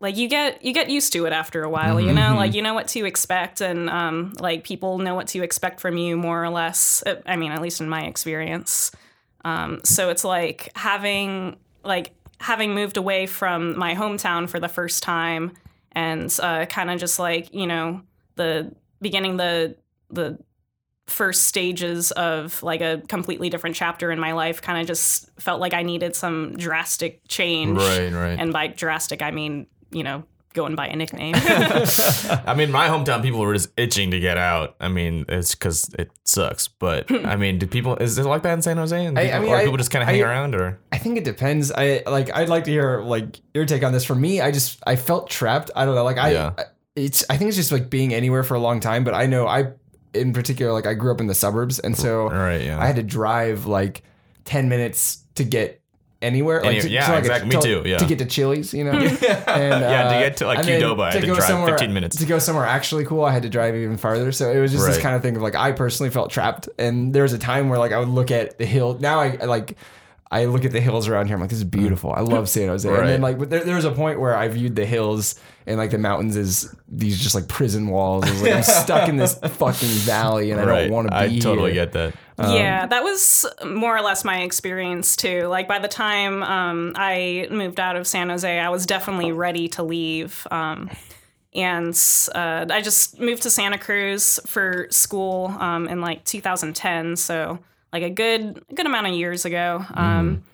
like you get you get used to it after a while you know? Like you know what to expect and um like people know what to expect from you more or less Uh, i mean at least in my experience. Um so it's like having like having moved away from my hometown for the first time and uh kind of just like you know the beginning the the first stages of like a completely different chapter in my life kind of just felt like i needed some drastic change. Right, right. and by drastic, I mean, you know, going by a nickname. I mean, my hometown people were just itching to get out. I mean, it's because it sucks. But I mean, do people is it like that in San Jose? And I- I mean, or I- people just kind of hang I- around, or I think it depends. I like. I'd like to hear like your take on this. For me, I just I felt trapped. I don't know. Like I, Yeah. It's. I think it's just like being anywhere for a long time. But I know I, in particular, like I grew up in the suburbs, and so Right, yeah. I had to drive like ten minutes to get anywhere. Like Any- to, yeah, to, like, exactly. Me to- too, yeah. To get to Chili's, you know. and, Yeah, to uh, get to, like, Qdoba, I had to go drive somewhere- 15 minutes. To go somewhere actually cool, I had to drive even farther. So it was just this kind of thing of like I personally felt trapped, and there was a time where like I would look at the hill. Now I, I like. I look at the hills around here. I'm like, this is beautiful. I love San Jose. And then like, but there, there was a point where I viewed the hills and like the mountains as these just like prison walls. I was like, I'm stuck in this fucking valley, and I right. don't want to be I totally here. get that. Yeah, that was more or less my experience too. Like by the time um, I moved out of San Jose, I was definitely ready to leave. Um, and uh, I just moved to Santa Cruz for school um, in like 2010, so like a good good amount of years ago. Um,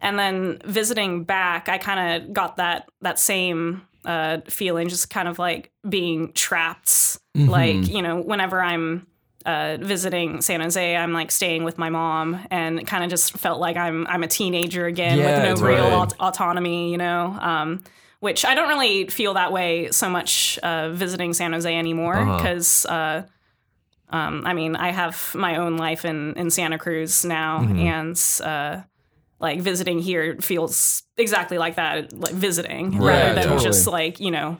and then visiting back, I kind of got that that same uh, feeling, just kind of like being trapped. Like you know, whenever I'm uh, visiting San Jose, I'm like staying with my mom, and kind of just felt like I'm I'm a teenager again Yeah, with no real right. aut- autonomy, you know. Um, which I don't really feel that way so much uh, visiting San Jose anymore Uh-huh. because. Uh, um, I mean, I have my own life in, in Santa Cruz now, Mm-hmm. and uh, like visiting here feels exactly like that, like visiting Right, rather than totally. just like you know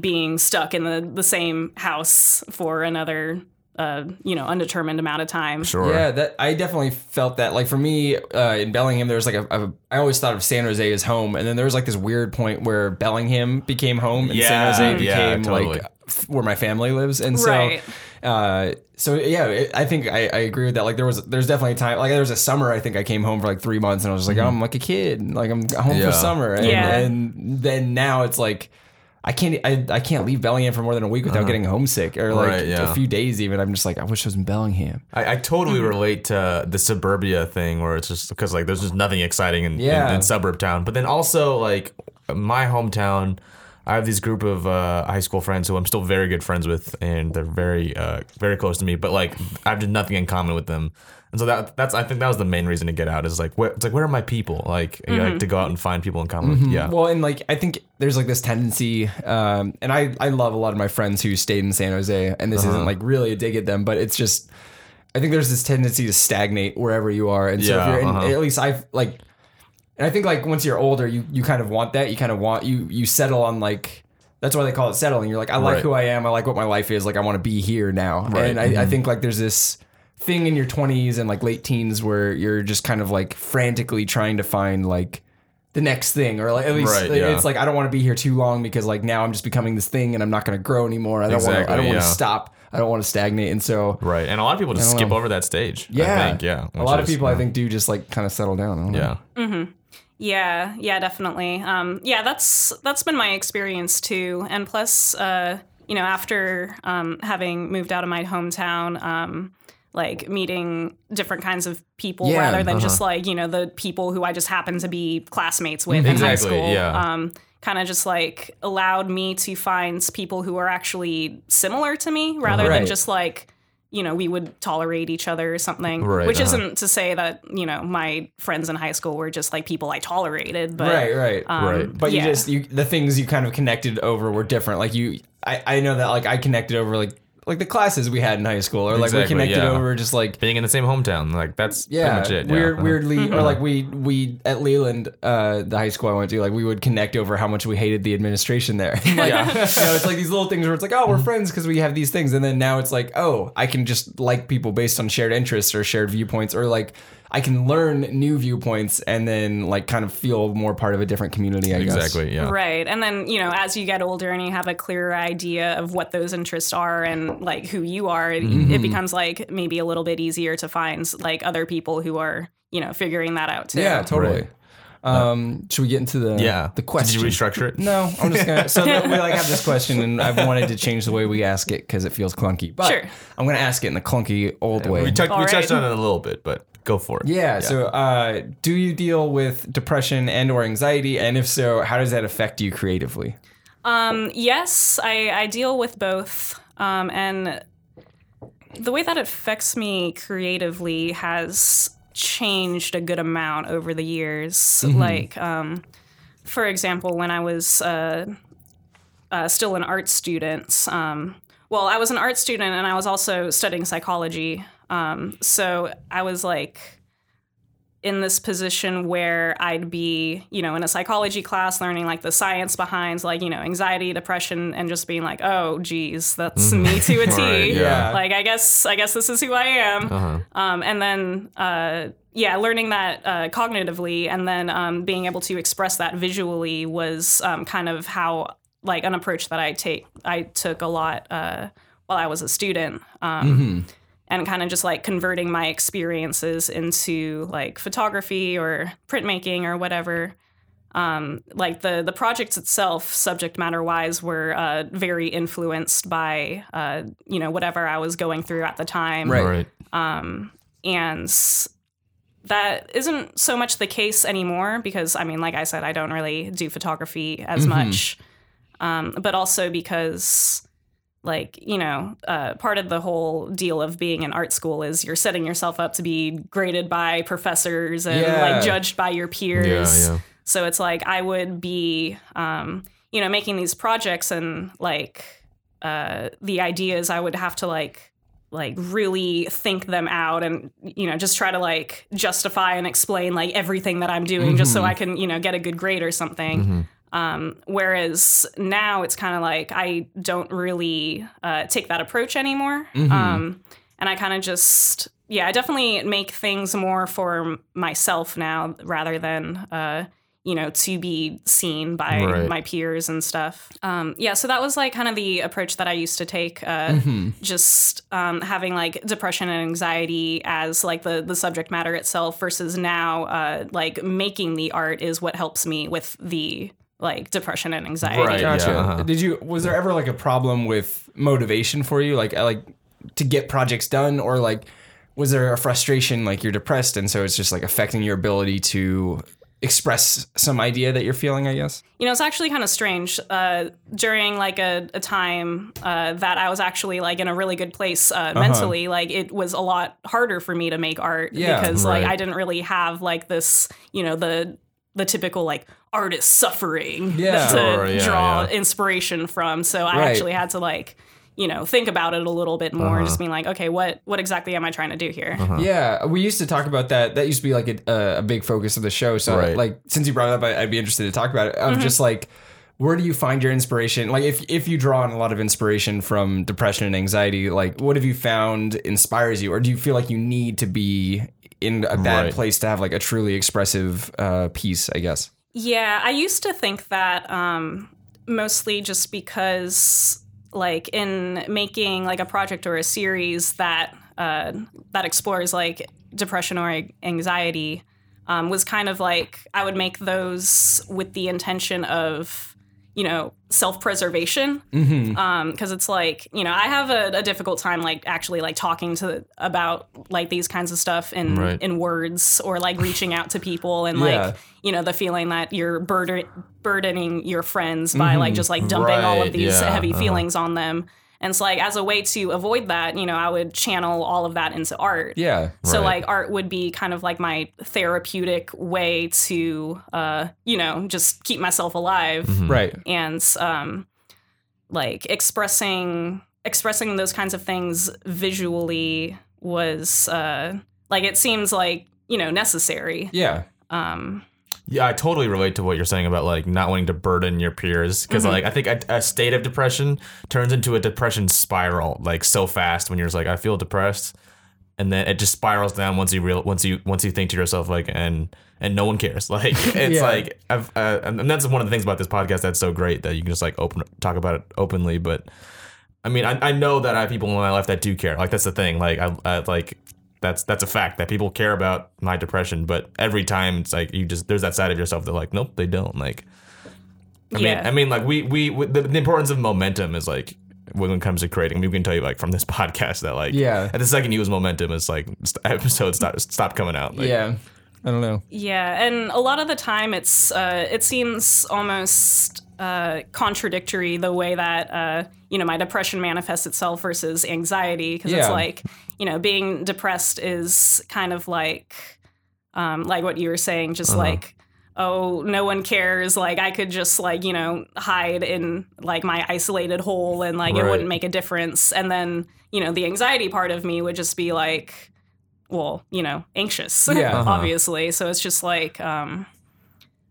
being stuck in the the same house for another uh, you know undetermined amount of time. Sure. Yeah, that I definitely felt that. Like for me, uh, in Bellingham, there was like a, a. I always thought of San Jose as home, and then there was like this weird point where Bellingham became home, and Yeah, San Jose yeah, became totally. like f- where my family lives, and so. Right. Uh, so yeah, it, I think I, I agree with that. Like there was, there's definitely a time. Like there was a summer. I think I came home for like three months, and I was just like, I'm like a kid. Like I'm home Yeah. for summer. And, Yeah. and then now it's like. I can't. I, I can't leave Bellingham for more than a week without getting homesick, or like Right, yeah. a few days. Even I'm just like, I wish I was in Bellingham. I, I totally Mm-hmm. relate to the suburbia thing where it's just because like there's just nothing exciting in, in- Yeah. in, suburb town. But then also like my hometown, I have this group of uh, high school friends who I'm still very good friends with, and they're very uh, very close to me. But like I have just nothing in common with them. And so that that's I think that was the main reason to get out is like where it's like where are my people like you like to go out and find people in common. with. Yeah. Well, and like I think there's like this tendency, um, and I I love a lot of my friends who stayed in San Jose, and this Uh-huh. isn't like really a dig at them, but it's just I think there's this tendency to stagnate wherever you are, and so if you're in, uh-huh. at least I've like, and I think like once you're older, you you kind of want that, you kind of want you you settle on like. That's why they call it settling. You're like, I like Right. who I am. I like what my life is. Like, I want to be here now. Right. And I, I think like there's this thing in your 20s and like late teens where you're just kind of like frantically trying to find like the next thing or like at least Right, yeah. it's like I don't want to be here too long because like now I'm just becoming this thing and I'm not going to grow anymore. I don't want to I don't want to stop. I don't want to stagnate. And so Right. And a lot of people just skip know. over that stage. yeah, I think, yeah. A which lot of is, people I think do just like kind of settle down. I don't know. Yeah. Yeah, yeah, definitely. Um, yeah, that's that's been my experience too. And plus, uh, you know, after um, having moved out of my hometown, um, like meeting different kinds of people Yeah, rather than uh-huh. just like you know the people who I just happen to be classmates with in high school. yeah. Um, kind of just like allowed me to find people who are actually similar to me rather Right. than just like you know we would tolerate each other or something Right, which uh-huh. isn't to say that you know my friends in high school were just like people i tolerated but right, right, Right. But you just you the things you kind of connected over were different. Like you, I I know that like I connected over like like the classes we had in high school, or like we Exactly, connected yeah. over just like Being in the same hometown, like that's yeah, pretty much it. weird, yeah. Uh-huh. weirdly, or like we we at Leland, uh, the high school I went to, like we would connect over how much we hated the administration there. like, Yeah. you know, it's like these little things where it's like, oh, we're friends because we have these things, and then now it's like, oh, I can just like people based on shared interests or shared viewpoints, or like I can learn new viewpoints and then like kind of feel more part of a different community. I guess Exactly. Yeah. Right. And then, you know, as you get older and you have a clearer idea of what those interests are and like who you are, it, Mm-hmm. it becomes like maybe a little bit easier to find like other people who are, you know, figuring that out too. Yeah, totally. Um, should we get into the Yeah. the question? Did you restructure it? No, I'm just gonna. So that we like have this question, and I've wanted to change the way we ask it because it feels clunky. But Sure. I'm gonna ask it in the clunky old way. We, touch, we All touched right. on it a little bit, but go for it. yeah. So, uh, do you deal with depression and or anxiety? And if so, how does that affect you creatively? Um, yes, I, I deal with both. Um, and the way that it affects me creatively has changed a good amount over the years. Like, um, for example, when I was uh, uh, still an art student, um, well, I was an art student and I was also studying psychology. Um, so I was like, in this position where I'd be, you know, in a psychology class learning like the science behind like, you know, anxiety, depression, and just being like, oh, geez, that's me to a T. Right, yeah. Like, I guess, I guess this is who I am. Um, and then, uh, yeah, learning that uh, cognitively and then um, being able to express that visually was um, kind of how, like, an approach that I take, I took a lot uh, while I was a student. Um, and kind of just like converting my experiences into like photography or printmaking or whatever. Um, like the the projects itself, subject matter wise, were uh, very influenced by uh, you know whatever I was going through at the time, Right. All right. um, and that isn't so much the case anymore because I mean, like I said, I don't really do photography as much, um, but also because like you know uh, part of the whole deal of being in art school is you're setting yourself up to be graded by professors and Yeah. like judged by your peers Yeah, yeah. so it's like i would be um, you know making these projects and like uh, the ideas i would have to like like really think them out and you know just try to like justify and explain like everything that i'm doing just so i can you know get a good grade or something um, whereas now it's kind of like I don't really uh, take that approach anymore. Um, and I kind of just, yeah, I definitely make things more for myself now rather than, uh, you know, to be seen by Right. my peers and stuff. Um, yeah, so that was like kind of the approach that I used to take, uh, just um, having like depression and anxiety as like the the subject matter itself versus now uh, like making the art is what helps me with the like depression and anxiety. Right. Gotcha. Yeah, uh-huh. Did you? Was there ever like a problem with motivation for you, like uh, like to get projects done, or like was there a frustration, like you're depressed, and so it's just like affecting your ability to express some idea that you're feeling? I guess. You know, it's actually kind of strange. Uh, during like a, a time uh, that I was actually like in a really good place uh, mentally, like it was a lot harder for me to make art Yeah, because like. I didn't really have like this, you know, the the typical like artist suffering Yeah. to Sure, yeah, draw yeah. inspiration from. So I Right. actually had to like you know think about it a little bit more, Uh-huh. just being like, okay, what what exactly am I trying to do here? Yeah, we used to talk about that. That used to be like a, a big focus of the show. So, Right. like, since you brought it up, I, I'd be interested to talk about it. Of just like, where do you find your inspiration? Like, if if you draw on a lot of inspiration from depression and anxiety, like, what have you found inspires you, or do you feel like you need to be in a bad Right. place to have like a truly expressive uh, piece? I guess. Yeah, I used to think that um, mostly just because, like, in making like a project or a series that uh, that explores like depression or anxiety, um, was kind of like I would make those with the intention of you know self-preservation mm-hmm. um, because it's like you know i have a, a difficult time like actually like talking to about like these kinds of stuff in Right. in words or like reaching out to people and Yeah. like you know the feeling that you're burden, burdening your friends by like mm-hmm. just like dumping all of these yeah, heavy uh-huh. feelings on them and it's like as a way to avoid that you know i would channel all of that into art Yeah. so Right. like art would be kind of like my therapeutic way to uh you know just keep myself alive Mm-hmm. Right. and um like expressing expressing those kinds of things visually was uh like it seems like you know necessary Yeah. um Yeah, I totally relate to what you're saying about like not wanting to burden your peers because like I think a, a state of depression turns into a depression spiral like so fast when you're just like I feel depressed. and then it just spirals down once you real once you once you think to yourself like and and no one cares like it's Yeah. like I've uh, and that's one of the things about this podcast that's so great that you can just like open talk about it openly but I mean I, I know that I have people in my life that do care like that's the thing like I, I like that's that's a fact that people care about my depression but every time it's like you just there's that side of yourself that like nope they don't like I Yeah. mean, I mean, like we we we- the, the importance of momentum is like when it comes to creating. We can tell you like from this podcast that like Yeah. at the second you use momentum, it's like episodes stop stop coming out. Like, yeah. I don't know. Yeah, and a lot of the time it's uh, it seems almost uh, contradictory the way that uh, you know my depression manifests itself versus anxiety because it's like you know being depressed is kind of like um, like what you were saying, just Uh-huh. like oh no one cares like i could just like you know hide in like my isolated hole and like it wouldn't make a difference and then you know the anxiety part of me would just be like well you know anxious Yeah. Uh-huh. obviously so it's just like um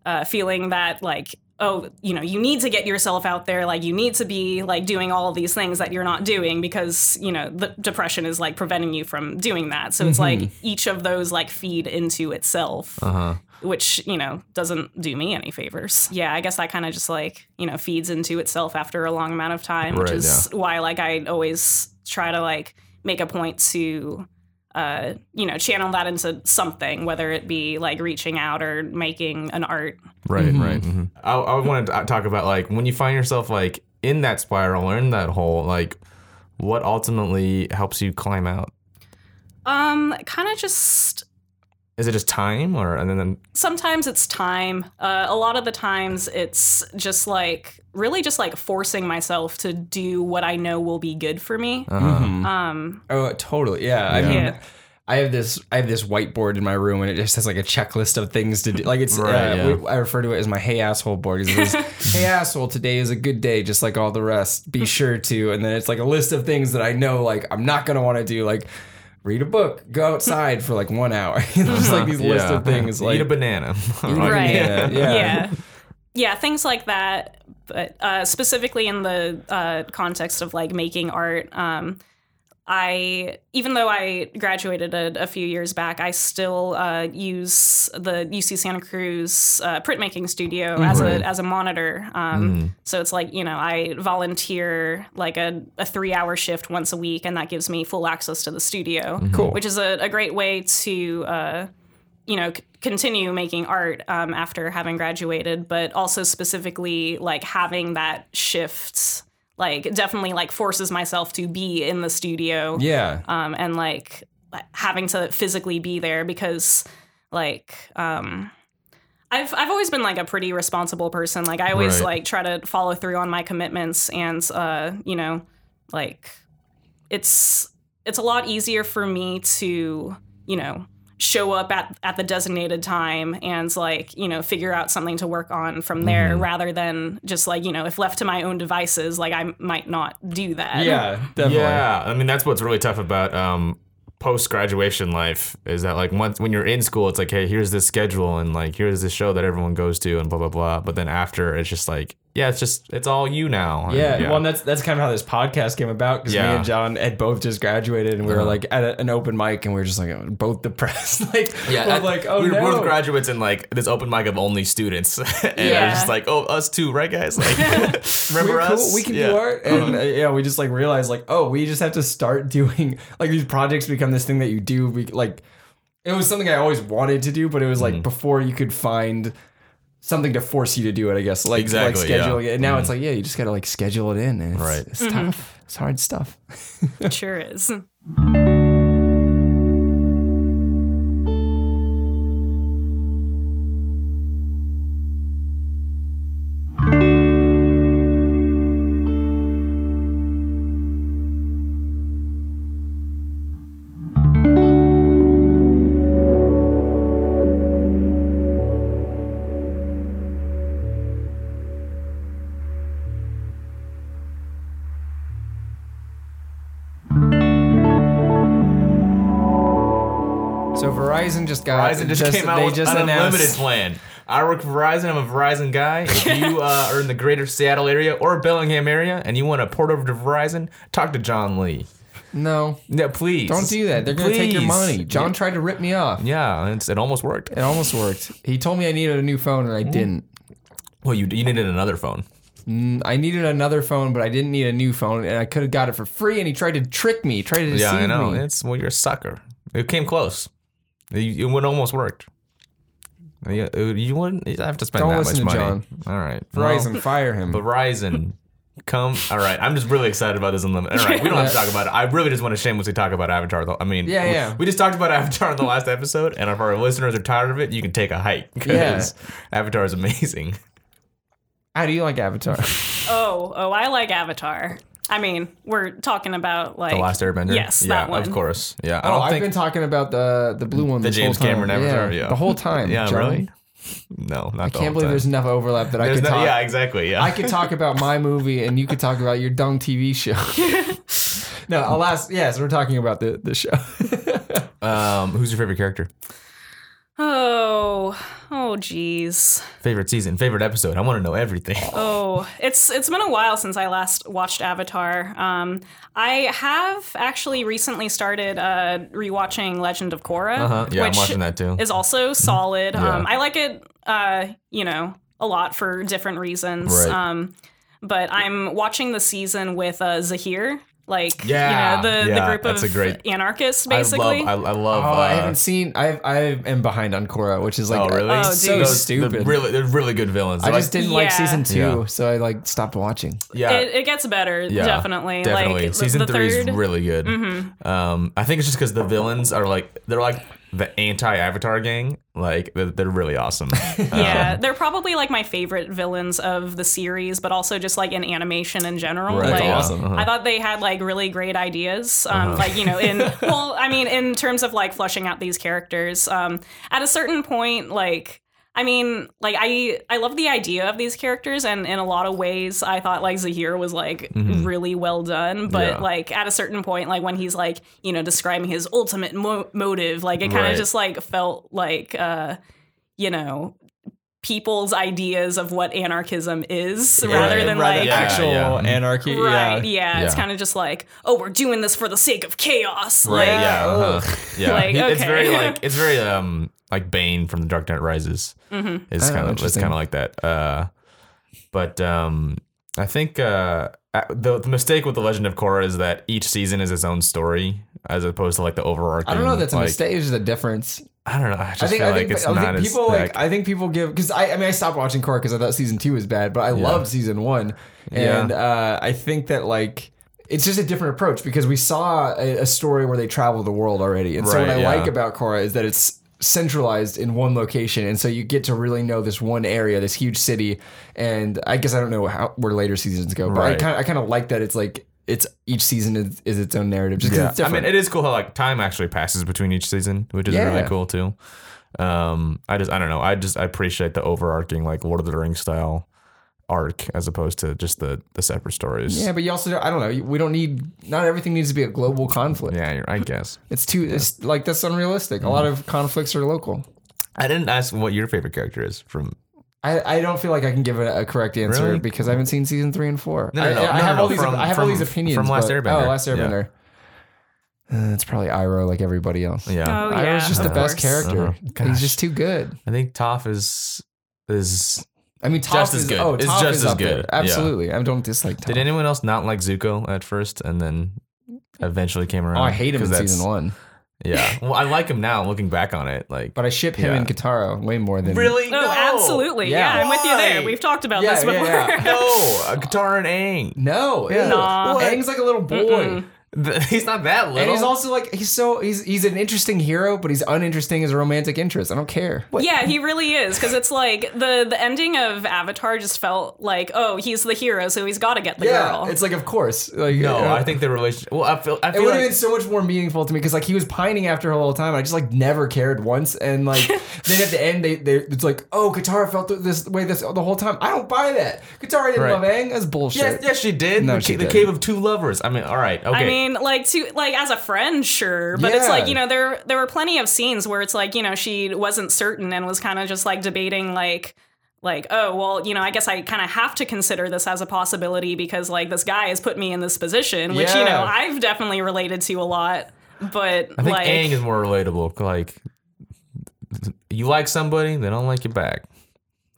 uh feeling that like oh you know you need to get yourself out there. Like you need to be like doing all these things that you're not doing because you know the depression is like preventing you from doing that. So it's like each of those like feed into itself Uh-huh. which you know doesn't do me any favors. Yeah i guess that kind of just like you know feeds into itself after a long amount of time which Right, is why like i always try to like make a point to uh you know channel that into something whether it be like reaching out or making an art Right, right. Mm-hmm. I, I wanted to talk about like when you find yourself like in that spiral or in that hole, like what ultimately helps you climb out. um kind of just Is it just time or and then sometimes it's time uh, a lot of the times it's just like really just like forcing myself to do what i know will be good for me uh um Oh, totally. Yeah. I Yeah. mean, Yeah. I have this I have this whiteboard in my room and it just has like a checklist of things to do. Like it's Right, uh, yeah. we- I refer to it as my hey asshole board. It says, hey asshole, today is a good day, just like all the rest. Be sure to. And then it's like a list of things that I know like I'm not gonna want to do. Like read a book, go outside for like one hour. just like these list of things. Like eat a banana. right Yeah, yeah. yeah yeah things like that but uh, specifically in the uh, context of like making art um, i even though i graduated a, a few years back i still uh, use the uc santa cruz uh, printmaking studio as Right. a as a monitor um, so it's like you know i volunteer like a, a three hour shift once a week and that gives me full access to the studio Cool. which is a, a great way to uh, you know c- continue making art um, after having graduated but also specifically like having that shift like definitely like forces myself to be in the studio yeah. um, and like having to physically be there because like um I've I've always been like a pretty responsible person. Like I always Right. like try to follow through on my commitments and uh you know like it's it's a lot easier for me to, you know, show up at at the designated time and like, you know, figure out something to work on from there rather than just like, you know, if left to my own devices, like I might not do that. Yeah, definitely. Yeah, I mean that's what's really tough about um, post graduation life is that like once when you're in school, it's like, hey, here's this schedule and like here's this show that everyone goes to and blah blah blah. But then after, it's just like, yeah, it's just it's all you now. And, Yeah, well, and that's that's kind of how this podcast came about because me and John had both just graduated, and we were like at a, an open mic, and we were just like both depressed. like, Yeah, we're like, oh we were no. both graduates in like this open mic of only students, and Yeah. it's just like, oh, us too, right, guys? Like, remember We're us? cool. We can yeah. do art, and uh, yeah, we just like realized like, oh, we just have to start doing like these projects become this thing that you do. We like, it was something I always wanted to do, but it was Mm-hmm. like before you could find something to force you to do it. I guess like Exactly, like yeah. Mm-hmm. scheduling it. And now it's like, yeah, you just gotta like schedule it in, and it's, Right. it's tough. It's hard stuff. It sure is. Verizon just got Verizon just, came out they with just an announced- unlimited plan. I work for Verizon. I'm a Verizon guy. If you uh, are in the greater Seattle area or Bellingham area and you want to port over to Verizon, talk to John Lee. No, Yeah, please. don't do that. They're gonna take your money. John tried to rip me off. Yeah, it's, it almost worked. It almost worked. He told me I needed a new phone and I didn't. Well, you you needed another phone. Mm, I needed another phone, but I didn't need a new phone, and I could have got it for free. And he tried to trick me, tried to deceive me. Yeah, I know. me. It's well, you're a sucker. It came close. It, it would almost worked. You, you wouldn't you have to spend Don't that listen much to money. John. All right, Verizon, fire him. Well, Verizon, come. All right, I'm just really excited about this unlimited. All right, we don't have to talk about it. I really just want to shamelessly talk about Avatar. Though. I mean, Yeah, we- yeah. We just talked about Avatar in the last episode, and if our listeners are tired of it, you can take a hike because Avatar is amazing. How do you like Avatar? Oh, oh, I like Avatar. I mean, we're talking about like The Last Airbender. Yes, yeah, that one. of course. Yeah, I Oh, don't I've think been talking about the the blue one. the this James whole time. Cameron Avatar. Yeah, the whole time. Yeah, John. really. No, not I the can't believe time. there's enough overlap that I There's could no- talk. yeah, exactly. Yeah, I could talk about my movie and you could talk about your dung TV show. no, alas, yes, we're talking about the the show. Um, who's your favorite character? Oh, oh, geez. Favorite season? Favorite episode? I want to know everything. Oh, it's it's been a while since I last watched Avatar. Um, I have actually recently started uh, rewatching Legend of Korra, Uh-huh. Yeah, I'm which watching that too. is also solid. Yeah. Um, I like it, uh, you know, a lot for different reasons. Right. Um, but I'm watching the season with uh, Zahir, like Yeah, you know, the, yeah, the group that's of a great- anarchists, basically. I love. I, I love. Oh, uh, I haven't seen. I I am behind on Korra, which is like oh, really? Oh, so. Those- stupid. They're really, they're really good villains. I They're just like- didn't like season two, Yeah. so I like stopped watching. Yeah, it, it gets better, yeah, definitely. Definitely. Like Season the three third, is really good. Um, I think it's just because the villains are like they're like the anti-Avatar gang. Like they're, they're really awesome. Yeah, they're probably like my favorite villains of the series, but also just like in animation in general. Right, like, awesome. Uh-huh. I thought they had like really great ideas. Um, Like you know, in well, I mean, in terms of like fleshing out these characters. Um, at a certain point, like. I mean, like I I love the idea of these characters, and in a lot of ways, I thought like Zahir was like really well done. But Mm-hmm. Yeah. like at a certain point, like when he's like you know describing his ultimate mo- motive, like it kind of Right. just like felt like uh, you know people's ideas of what anarchism is rather than rather like Yeah, actual yeah. anarchy. right Yeah. yeah, it's kind of just like oh we're doing this for the sake of chaos right? like Yeah. uh-huh. Yeah. Like, He- It's very like it's very um like Bane from The Dark Knight Rises. Mm-hmm. It's Oh, kind of it's kind of like that. Uh, but um, I think uh, the the mistake with the Legend of Korra is that each season is its own story as opposed to like the overarching. I don't know. if That's a mistake. It's just a difference. I don't know. I just I think, feel I like think, it's I not as people like, like, I think people give because I, I mean I stopped watching Korra because I thought season two was bad, but I loved season one, and uh, I think that like it's just a different approach because we saw a, a story where they travel the world already, and so what I yeah. like about Korra is that it's centralized in one location, and so you get to really know this one area, this huge city, and I guess I don't know how where later seasons go, but I kind of I kind of like that it's like it's each season is, is its own narrative, just yeah. it's I mean, it is cool how like time actually passes between each season, which is Yeah. really cool too. Um, I just I don't know. I just I appreciate the overarching like Lord of the Rings style arc as opposed to just the the separate stories. yeah, but you also don't, I don't know. We don't need not everything needs to be a global conflict. Yeah, you're, I guess. It's too it's like that's unrealistic. A lot of conflicts are local. I didn't ask what your favorite character is from. I, I don't feel like I can give a, a correct answer Really? because I haven't seen season three and four. No, no, I, no, I no, have no, all these from- I have all these opinions. from Last but- Airbender. Oh, Last Yeah. Airbender. Uh, it's probably Iroh, like everybody else. Yeah, Oh, Iroh's yeah, just the of best course. character. Uh-huh. He's just too good. I think Toph is is. I mean, Toph Just as is, good. Oh, It's Toph just is as up there. good. Yeah. Absolutely. I don't dislike Toph. Did anyone else not like Zuko at first, and then eventually came around? oh, I hate him in 'Cause that's- season one, Yeah, well, I like him now. Looking back on it, like but I ship him Yeah. and Katara way more than really, no, absolutely Yeah. yeah, I'm with you there we've talked about Yeah, this before. No, uh, Katara and Aang. No, Yeah. ew. Nah. Aang's like a little boy. He's not that little. And he's also like he's so he's he's an interesting hero, but he's uninteresting as a romantic interest. I don't care. Yeah, he really is because it's like the the ending of Avatar just felt like oh he's the hero so he's got to get the girl. Yeah, it's like of course. Like no. uh, I think the relationship. Well, I feel. I it would have like, been so much more meaningful to me because like he was pining after her all the whole time. And I just like never cared once, and like then at the end they, they it's like oh Katara felt this way this the whole time. I don't buy that. Katara didn't Right. love Aang. That's bullshit. Yes, yes, she did. No, the, she ca- the didn't. cave of two lovers. I mean, all right, okay. I mean, like to like as a friend, sure, but it's like you know there there were plenty of scenes where it's like you know she wasn't certain and was kind of just like debating like like, oh, well, you know, I guess I kind of have to consider this as a possibility because like this guy has put me in this position, which you know I've definitely related to a lot. But I think like, Aang is more relatable. Like, you like somebody, they don't like you back.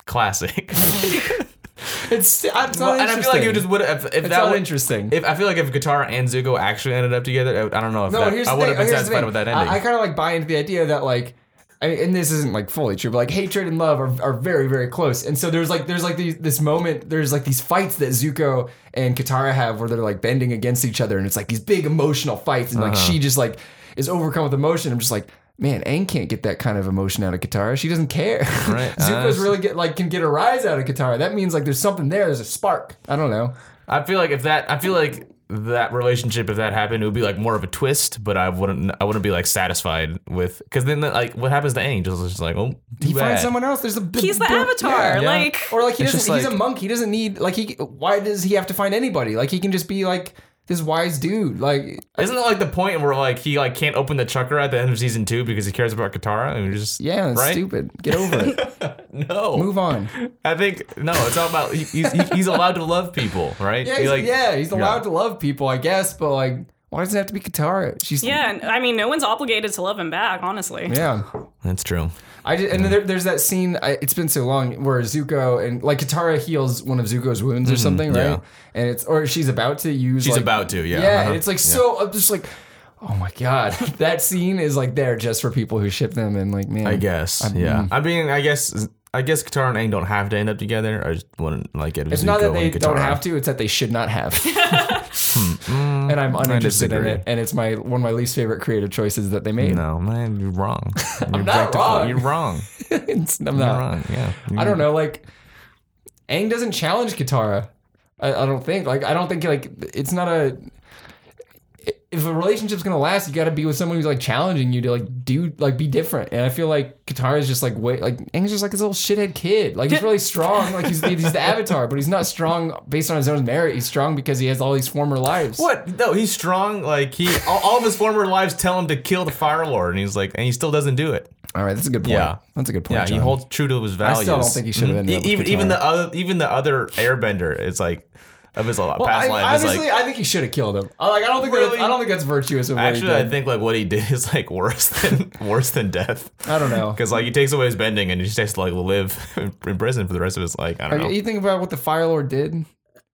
Classic. It's, it's Well, and I feel like it just would if, if It's that not would, interesting. If I feel like if Katara and Zuko actually ended up together, I, I don't know if No, that, I would have been here's satisfied with that ending. I, I kind of like buy into the idea that like, I mean, and this isn't like fully true, but like hatred and love are, are very very close. And so there's like there's like these, this moment. There's like these fights that Zuko and Katara have where they're like bending against each other, and it's like these big emotional fights, and like Uh-huh. she just like is overcome with emotion. I'm just like. Man, Aang can't get that kind of emotion out of Katara. She doesn't care. Right. Zuko's Uh, really get like can get a rise out of Katara. That means like there's something there. There's a spark. I don't know. I feel like if that, I feel like that relationship, if that happened, it would be like more of a twist. But I wouldn't, I wouldn't be like satisfied with because then like what happens to Aang? Just, just like oh, too he bad. finds someone else. There's a big, He's the big- avatar, yeah. like or like he It's doesn't. just he's a monk. He doesn't need like he. Why does he have to find anybody? Like he can just be like this wise dude. Like Isn't it like the point where like he like can't open the chakra at the end of season two because he cares about Katara? and mean, just yeah, right? stupid. Get over it. No, Move on. I think no. It's all about he's he's allowed to love people, right? Yeah, he's, like, yeah, he's allowed to love people, I guess. But like, why does it have to be Katara? She's yeah, and, I mean, no one's obligated to love him back, honestly. yeah. That's true. I just, and then there, there's that scene. I, it's been so long where Zuko and like Katara heals one of Zuko's wounds or something, right? yeah. And it's or she's about to use. She's like- about to, yeah. Yeah, Uh-huh. and it's like so. I'm just like, oh my god, that scene is like there just for people who ship them and like man. I guess. yeah. I mean, I guess. I guess Katara and Aang don't have to end up together. I just wouldn't like it. It's not that they don't have to; it's that they should not have. Mm-hmm. and I'm uninterested in it. And it's my one of my least favorite creative choices that they made. No, man, you're wrong. You're not wrong. You're wrong. It's- I'm You're not. wrong. Yeah. I don't know. Like, Aang doesn't challenge Katara. I, I don't think. Like, I don't think like it's not a. If a relationship's gonna last, you got to be with someone who's like challenging you to like do like be different. And I feel like Katara is just like wait like Aang's just like this little shithead kid. Like he's really strong. Like he's he's the Avatar, but he's not strong based on his own merit. He's strong because he has all these former lives. What? No, he's strong. Like he, all, all of his former lives tell him to kill the Fire Lord, and he's like, and he still doesn't do it. All right, that's a good point. Yeah. that's a good point. Yeah, he holds true to his values. I still don't think he should have ended with even even the other even the other Airbender. It's like of his Well, past I, life honestly, like. I think he should have killed him. I, like, I don't think Really? that, I don't think that's virtuous. Actually, I think like what he did is like worse than worse than death. I don't know. Because like he takes away his bending and he just has to like live in prison for the rest of his like I don't know. You think about what the Fire Lord did?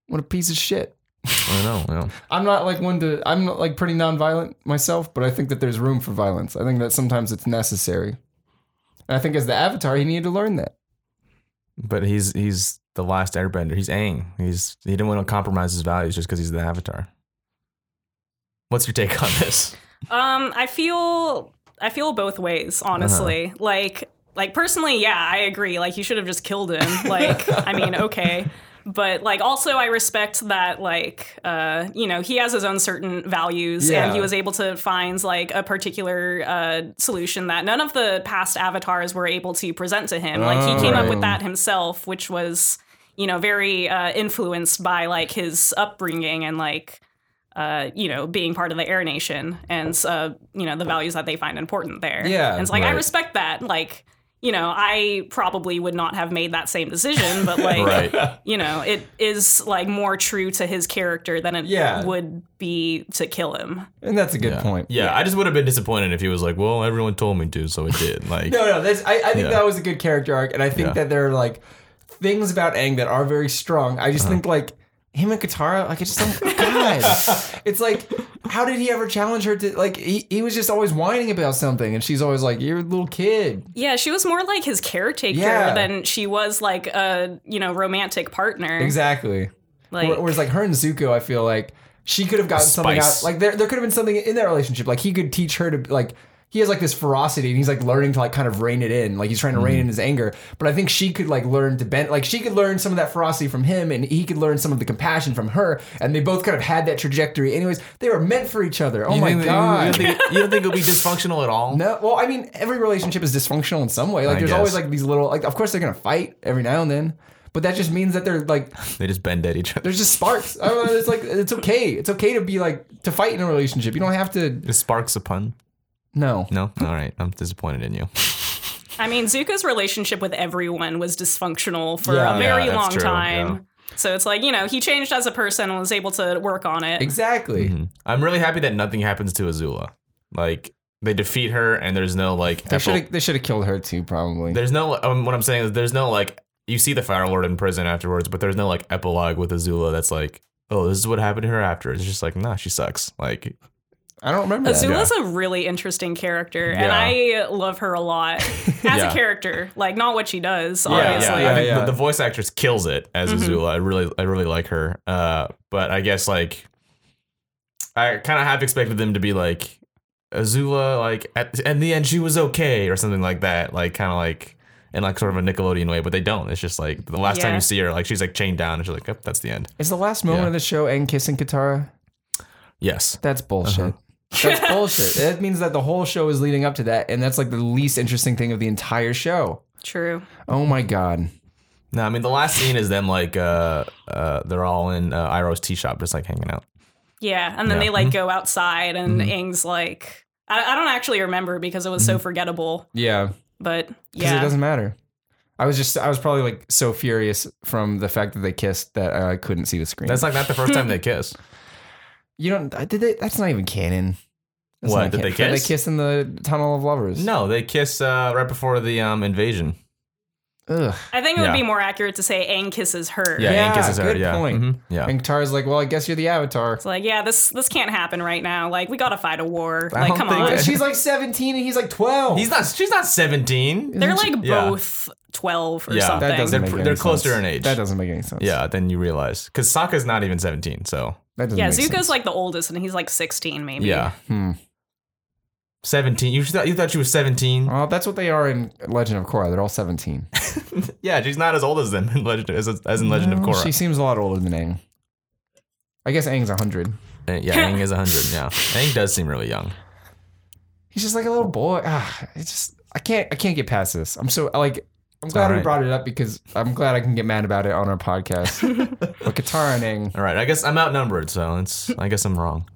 What a piece of shit. I know. Yeah. I'm not like one to. I'm not like pretty nonviolent myself, but I think that there's room for violence. I think that sometimes it's necessary. And I think as the Avatar, he needed to learn that. But he's he's the last Airbender. He's Aang. He's he didn't want to compromise his values just because he's the Avatar. What's your take on this? Um, I feel I feel both ways, honestly. Uh-huh. Like like personally, yeah, I agree. Like you should have just killed him. Like, I mean, okay. But like also I respect that like uh you know he has his own certain values Yeah. and he was able to find like a particular uh solution that none of the past avatars were able to present to him. Like he came up with that himself, which was you know very uh influenced by like his upbringing and like uh, you know, being part of the Air Nation and uh, you know the values that they find important there. Yeah, and it's like I respect that. Like, you know, I probably would not have made that same decision, but like, Right. you know, it is like more true to his character than it Yeah. would be to kill him. And that's a good point. Yeah, I just would have been disappointed if he was like, "Well, everyone told me to, so it did." Like, No, no, that's. I, I think Yeah. that was a good character arc, and I think Yeah. that they're like things about Aang that are very strong. I Uh-huh. just think like him and Katara, like I just don't. God, it's like. How did he ever challenge her to like? He, he was just always whining about something, and she's always like, "You're a little kid." Yeah, she was more like his caretaker Yeah. than she was like a you know romantic partner. Exactly. Like, Where- Whereas like her and Zuko, I feel like she could have gotten something out. Like there, there could have been something in that relationship. Like he could teach her to like. He has like this ferocity, and he's like learning to like kind of rein it in. Like he's trying to rein mm. in his anger. But I think she could like learn to bend. Like she could learn some of that ferocity from him, and he could learn some of the compassion from her. And they both kind of had that trajectory. Anyways, they were meant for each other. Oh You my think that- god. You, don't think, you don't think it'll be dysfunctional at all? No, well, I mean, every relationship is dysfunctional in some way. Like, I there's guess. always like these little, like, of course they're gonna fight every now and then, but that just means that they're like They just bend at each other. there's just sparks. I don't know, it's like it's okay. It's okay to be like to fight in a relationship. You don't have to. Is sparks a pun? No, No. All right. I'm disappointed in you. I mean, Zuko's relationship with everyone was dysfunctional for Yeah. a very Yeah, that's long true, time. yeah. So it's like, you know, he changed as a person and was able to work on it. Exactly. Mhm. I'm really happy that nothing happens to Azula. Like they defeat her, and there's no like. They epi- should have they should have killed her too, probably. There's no. Um, what I'm saying is, there's no like. You see the Fire Lord in prison afterwards, but there's no like epilogue with Azula that's like, oh, this is what happened to her after. It's just like, nah, she sucks. Like, I don't remember that. Azula's a really interesting character, and I love her a lot as Yeah. a character. Like, not what she does, yeah, obviously. yeah. I think Yeah, the- The, voice actress kills it as Mhm. Azula. I really, I really like her. Uh, but I guess like, I kind of half expected them to be like, Azula, like at in the end she was okay or something like that. Like kind of like. In like sort of a Nickelodeon way, but they don't. It's just like the last time you see her, like she's like chained down, and she's like, "Yep, that's the end." Is the last moment Yeah. of the show Aang kissing Katara? Yes, That's bullshit. That's bullshit. That means that the whole show is leading up to that, and that's like the least interesting thing of the entire show. True. Oh my god. No, I mean the last scene is them like uh uh they're all in uh, Iroh's tea shop just like hanging out. Yeah, and then Yeah. they like go outside, and Mhm. Aang's like, I, I don't actually remember because it was so forgettable, Yeah, but because yeah, it doesn't matter. I was just I was probably like so furious from the fact that they kissed that I couldn't see the screen. That's like not the first time they kiss. You don't did they? That's not even canon. That's What, not did they canon. kiss? They kissed in the Tunnel of Lovers. No, they kiss uh right before the um invasion. Ugh. I think it would Yeah. be more accurate to say Aang kisses her. Yeah, Yeah, Aang kisses her. good Yeah, point. Mhm, yeah. And Katara's like, well, I guess you're the Avatar. It's like, yeah, this this can't happen right now. Like, we gotta fight a war. I like, don't come think on. that- She's like 17 and he's like 12. He's not. She's not seventeen. They're like Yeah. both twelve or Yeah. something. that doesn't They're- make any they're closer in age. That doesn't make any sense. Yeah, then you realize because Sokka's not even seventeen. So That doesn't yeah, make Zuko's sense. like the oldest, and he's like sixteen, maybe. yeah, Hmm. seventeen. You thought you thought she was seventeen? Well, that's what they are in Legend of Korra. They're all 17. Yeah, she's not as old as them in Legend as, as in Legend of Korra. She seems a lot older than Aang. I guess Aang's 100. Uh, yeah, Aang is hundred. Yeah, Aang does seem really young. He's just like a little boy. Ah, it's just I can't I can't get past this. I'm so like I'm glad we brought it up because I'm glad I can get mad about it on our podcast. but Katara and Aang. All right, I guess I'm outnumbered, so it's. I guess I'm wrong.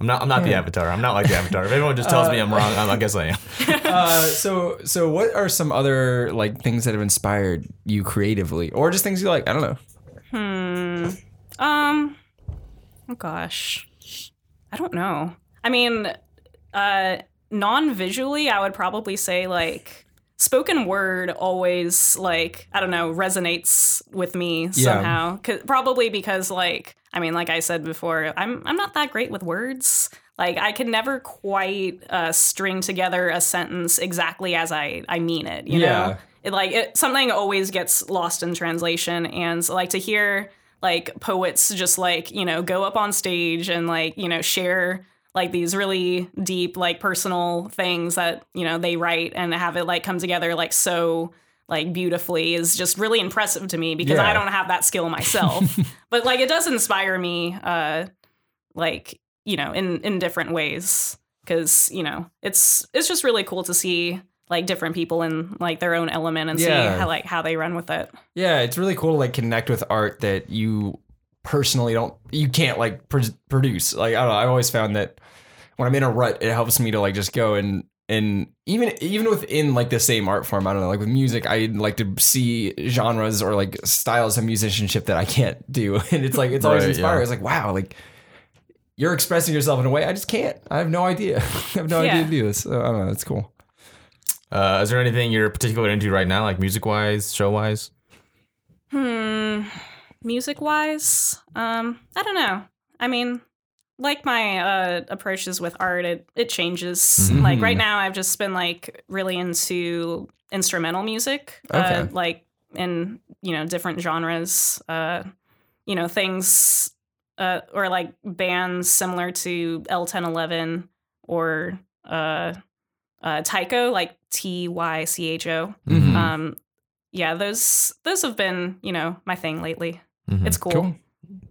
I'm not. I'm not the Avatar. I'm not like the Avatar. If everyone just tells me I'm wrong, I'm, I guess I am. Uh, so so what are some other like things that have inspired you creatively, or just things you like? I don't know. Hmm. Um. Oh gosh, I don't know. I mean, uh, non-visually, I would probably say like spoken word always like I don't know resonates with me somehow. 'Cause- probably because like I mean, like I said before, I'm I'm not that great with words. Like I can never quite uh, string together a sentence exactly as I I mean it. You Yeah. know, it, like it, something always gets lost in translation, and like to hear like poets just like you know go up on stage and like you know share like these really deep like personal things that you know they write and have it like come together like so like beautifully is just really impressive to me because Yeah. I don't have that skill myself. but like it does inspire me uh like you know in in different ways cuz you know it's it's just really cool to see like different people in like their own element and Yeah. see how like how they run with it. Yeah, it's really cool to like connect with art that you personally don't you can't like pr- produce. Like I don't know, I've always found that when I'm in a rut, it helps me to like just go and and even even within like the same art form, I don't know, like with music, I like to see genres or like styles of musicianship that I can't do, and it's like it's always Right, inspiring. yeah. It's like wow, like you're expressing yourself in a way I just can't. I have no idea. I have no idea to do this. So, I don't know. It's cool. Uh, is there anything you're particularly into right now, like music wise, show wise? Hmm. Music wise, um, I don't know. I mean, like my uh, approaches with art, it it changes. Mhm. Like right now, I've just been like really into instrumental music, uh, like in you know different genres. Uh, you know things, uh, or like bands similar to El Ten Eleven or uh, uh, Tycho, like T Y C H O. Mhm. Um, yeah, those those have been you know my thing lately. Mhm. It's cool. Cool.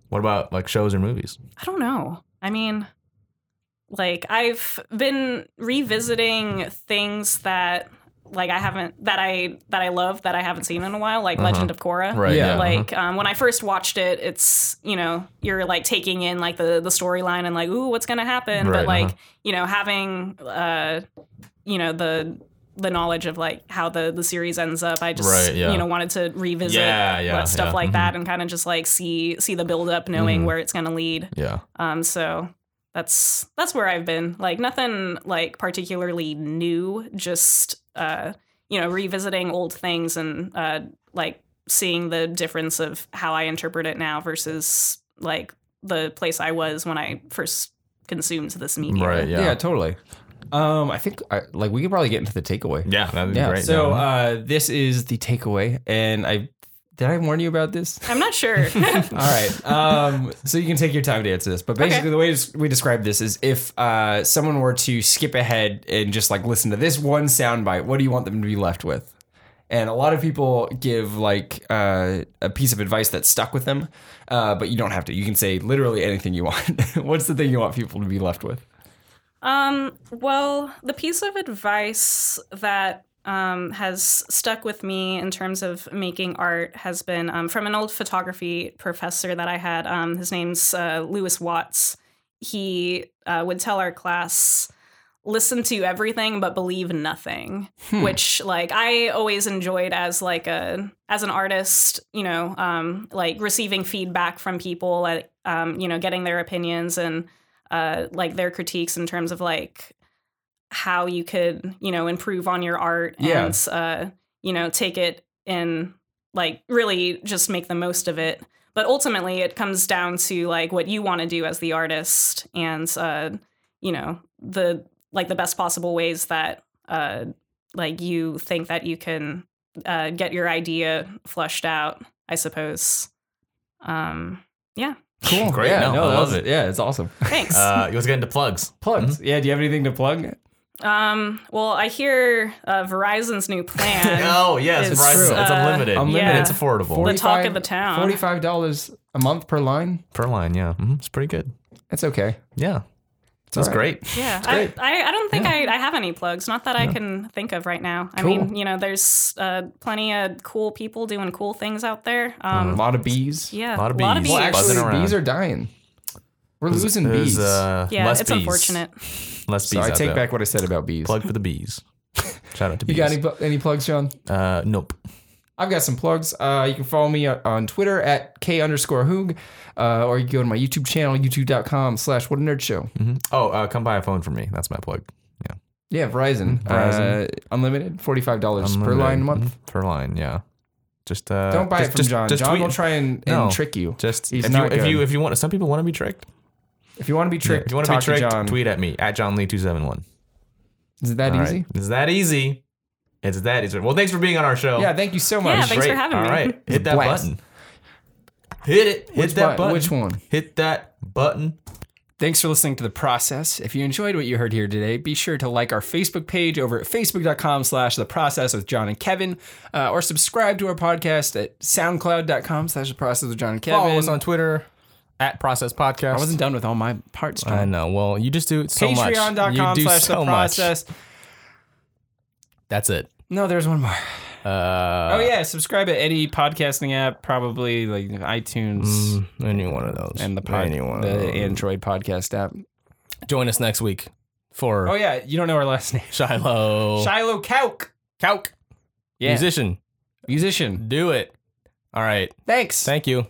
What about like shows or movies? I don't know. I mean, like I've been revisiting things that like I haven't that I that I love that I haven't seen in a while, like Uh-huh. Legend of Korra. Right. Yeah. Yeah. Like um, when I first watched it, it's you know you're like taking in like the the storyline and like ooh what's gonna happen, Right, but like uh-huh. you know having uh you know the the knowledge of like how the the series ends up. I just Right, yeah. you know wanted to revisit Yeah, yeah, what- stuff yeah, like mhm. that and kind of just like see see the build up, knowing Mhm. where it's gonna lead. Yeah. Um, so that's that's where I've been. Like nothing like particularly new, just uh, you know, revisiting old things and uh like seeing the difference of how I interpret it now versus like the place I was when I first consumed this media. Right. Yeah, Yeah. totally. Um, I think I, like we could probably get into the takeaway. Yeah. That'd be Yeah. great. So uh, this is the takeaway, and I did I warn you about this? I'm not sure. All right. Um, so you can take your time to answer this, but basically Okay. the way we describe this is if uh, someone were to skip ahead and just like listen to this one soundbite, what do you want them to be left with? And a lot of people give like uh, a piece of advice that stuck with them, uh, but you don't have to. You can say literally anything you want. What's the thing you want people to be left with? Um, well, the piece of advice that um, has stuck with me in terms of making art has been um, from an old photography professor that I had. Um, his name's uh, Lewis Watts. He uh, would tell our class, listen to everything but believe nothing which like i always enjoyed as like a as an artist you know um like receiving feedback from people like um you know getting their opinions and uh like their critiques in terms of like how you could you know improve on your art Yeah. and uh you know take it and like really just make the most of it. But ultimately it comes down to like what you want to do as the artist and uh you know the like the best possible ways that uh like you think that you can uh get your idea flushed out i suppose. Um yeah Cool. Great. Yeah, No, no, I that love was- it. Yeah, it's awesome. thanks uh, let's get into plugs. Plugs. Yeah. Do you have anything to plug? um well i hear uh verizon's new plan Oh yes, It's Verizon. true. It's Uh, unlimited. Unlimited. yeah. It's affordable The talk of the town. Forty-five dollars a month per line. per line. Yeah, hmm it's pretty good. That's okay. Yeah, that's all right. great. Yeah, I, great. I, I don't think I, I have any plugs. Not that I can think of right now. I mean, you know, there's uh, plenty of cool people doing cool things out there. A Um, lot of bees. yeah, lot of a lot of bees. bees. Well, Buzzing actually, around. bees are dying. We're losing There's, bees. uh, yeah, less it's bees. unfortunate. Less bees. so I take there. back what I said about bees. plug for the bees. Shout out to You bees. You got any any plugs, John? Uh, nope. I've got some plugs. Uh, you can follow me on- on Twitter at k underscore hoog, uh, or you can go to my YouTube channel, youtube.com slash what a nerd show. hmm Oh, uh, come buy a phone from me. That's my plug. Yeah. Yeah, Verizon. Verizon. Uh, unlimited, $45 per line a month. Mhm. Per line, yeah. Just uh, Don't buy just, it from just- John. Just John tweet. will try and, and No. trick you. Just He's if you if you if you want, some people want to be tricked. If you want to be Yeah, tricked, if you want to be tricked, to tweet at me at John Lee two seven one. Is it that easy? Is that easy. It's that easy. Well, thanks for being on our show. Yeah, thank you so much. Yeah, thanks for Great. having All me. All right, hit that blast. button. Hit it. Hit Which that button? button. Which one? Hit that button. Thanks for listening to The Process. If you enjoyed what you heard here today, be sure to like our Facebook page over at facebook.com slash The Process with John and Kevin, uh, or subscribe to our podcast at soundcloud.com slash The Process with John and Kevin. Follow us on Twitter at Process Podcast. I wasn't done with all my parts, John. I know. Well, you just do it so much. Patreon.com You do slash so The much. That's it. No, there's one more. Uh, oh, yeah. Subscribe at any podcasting app, probably like iTunes mm, any one of those. and the, pod, any one the. Android podcast app. Join us next week for Oh, yeah. You don't know our last name. Shiloh. Shiloh Kauk. Kauk. Yeah. Musician. Musician. Do it. All right. Thanks. Thank you.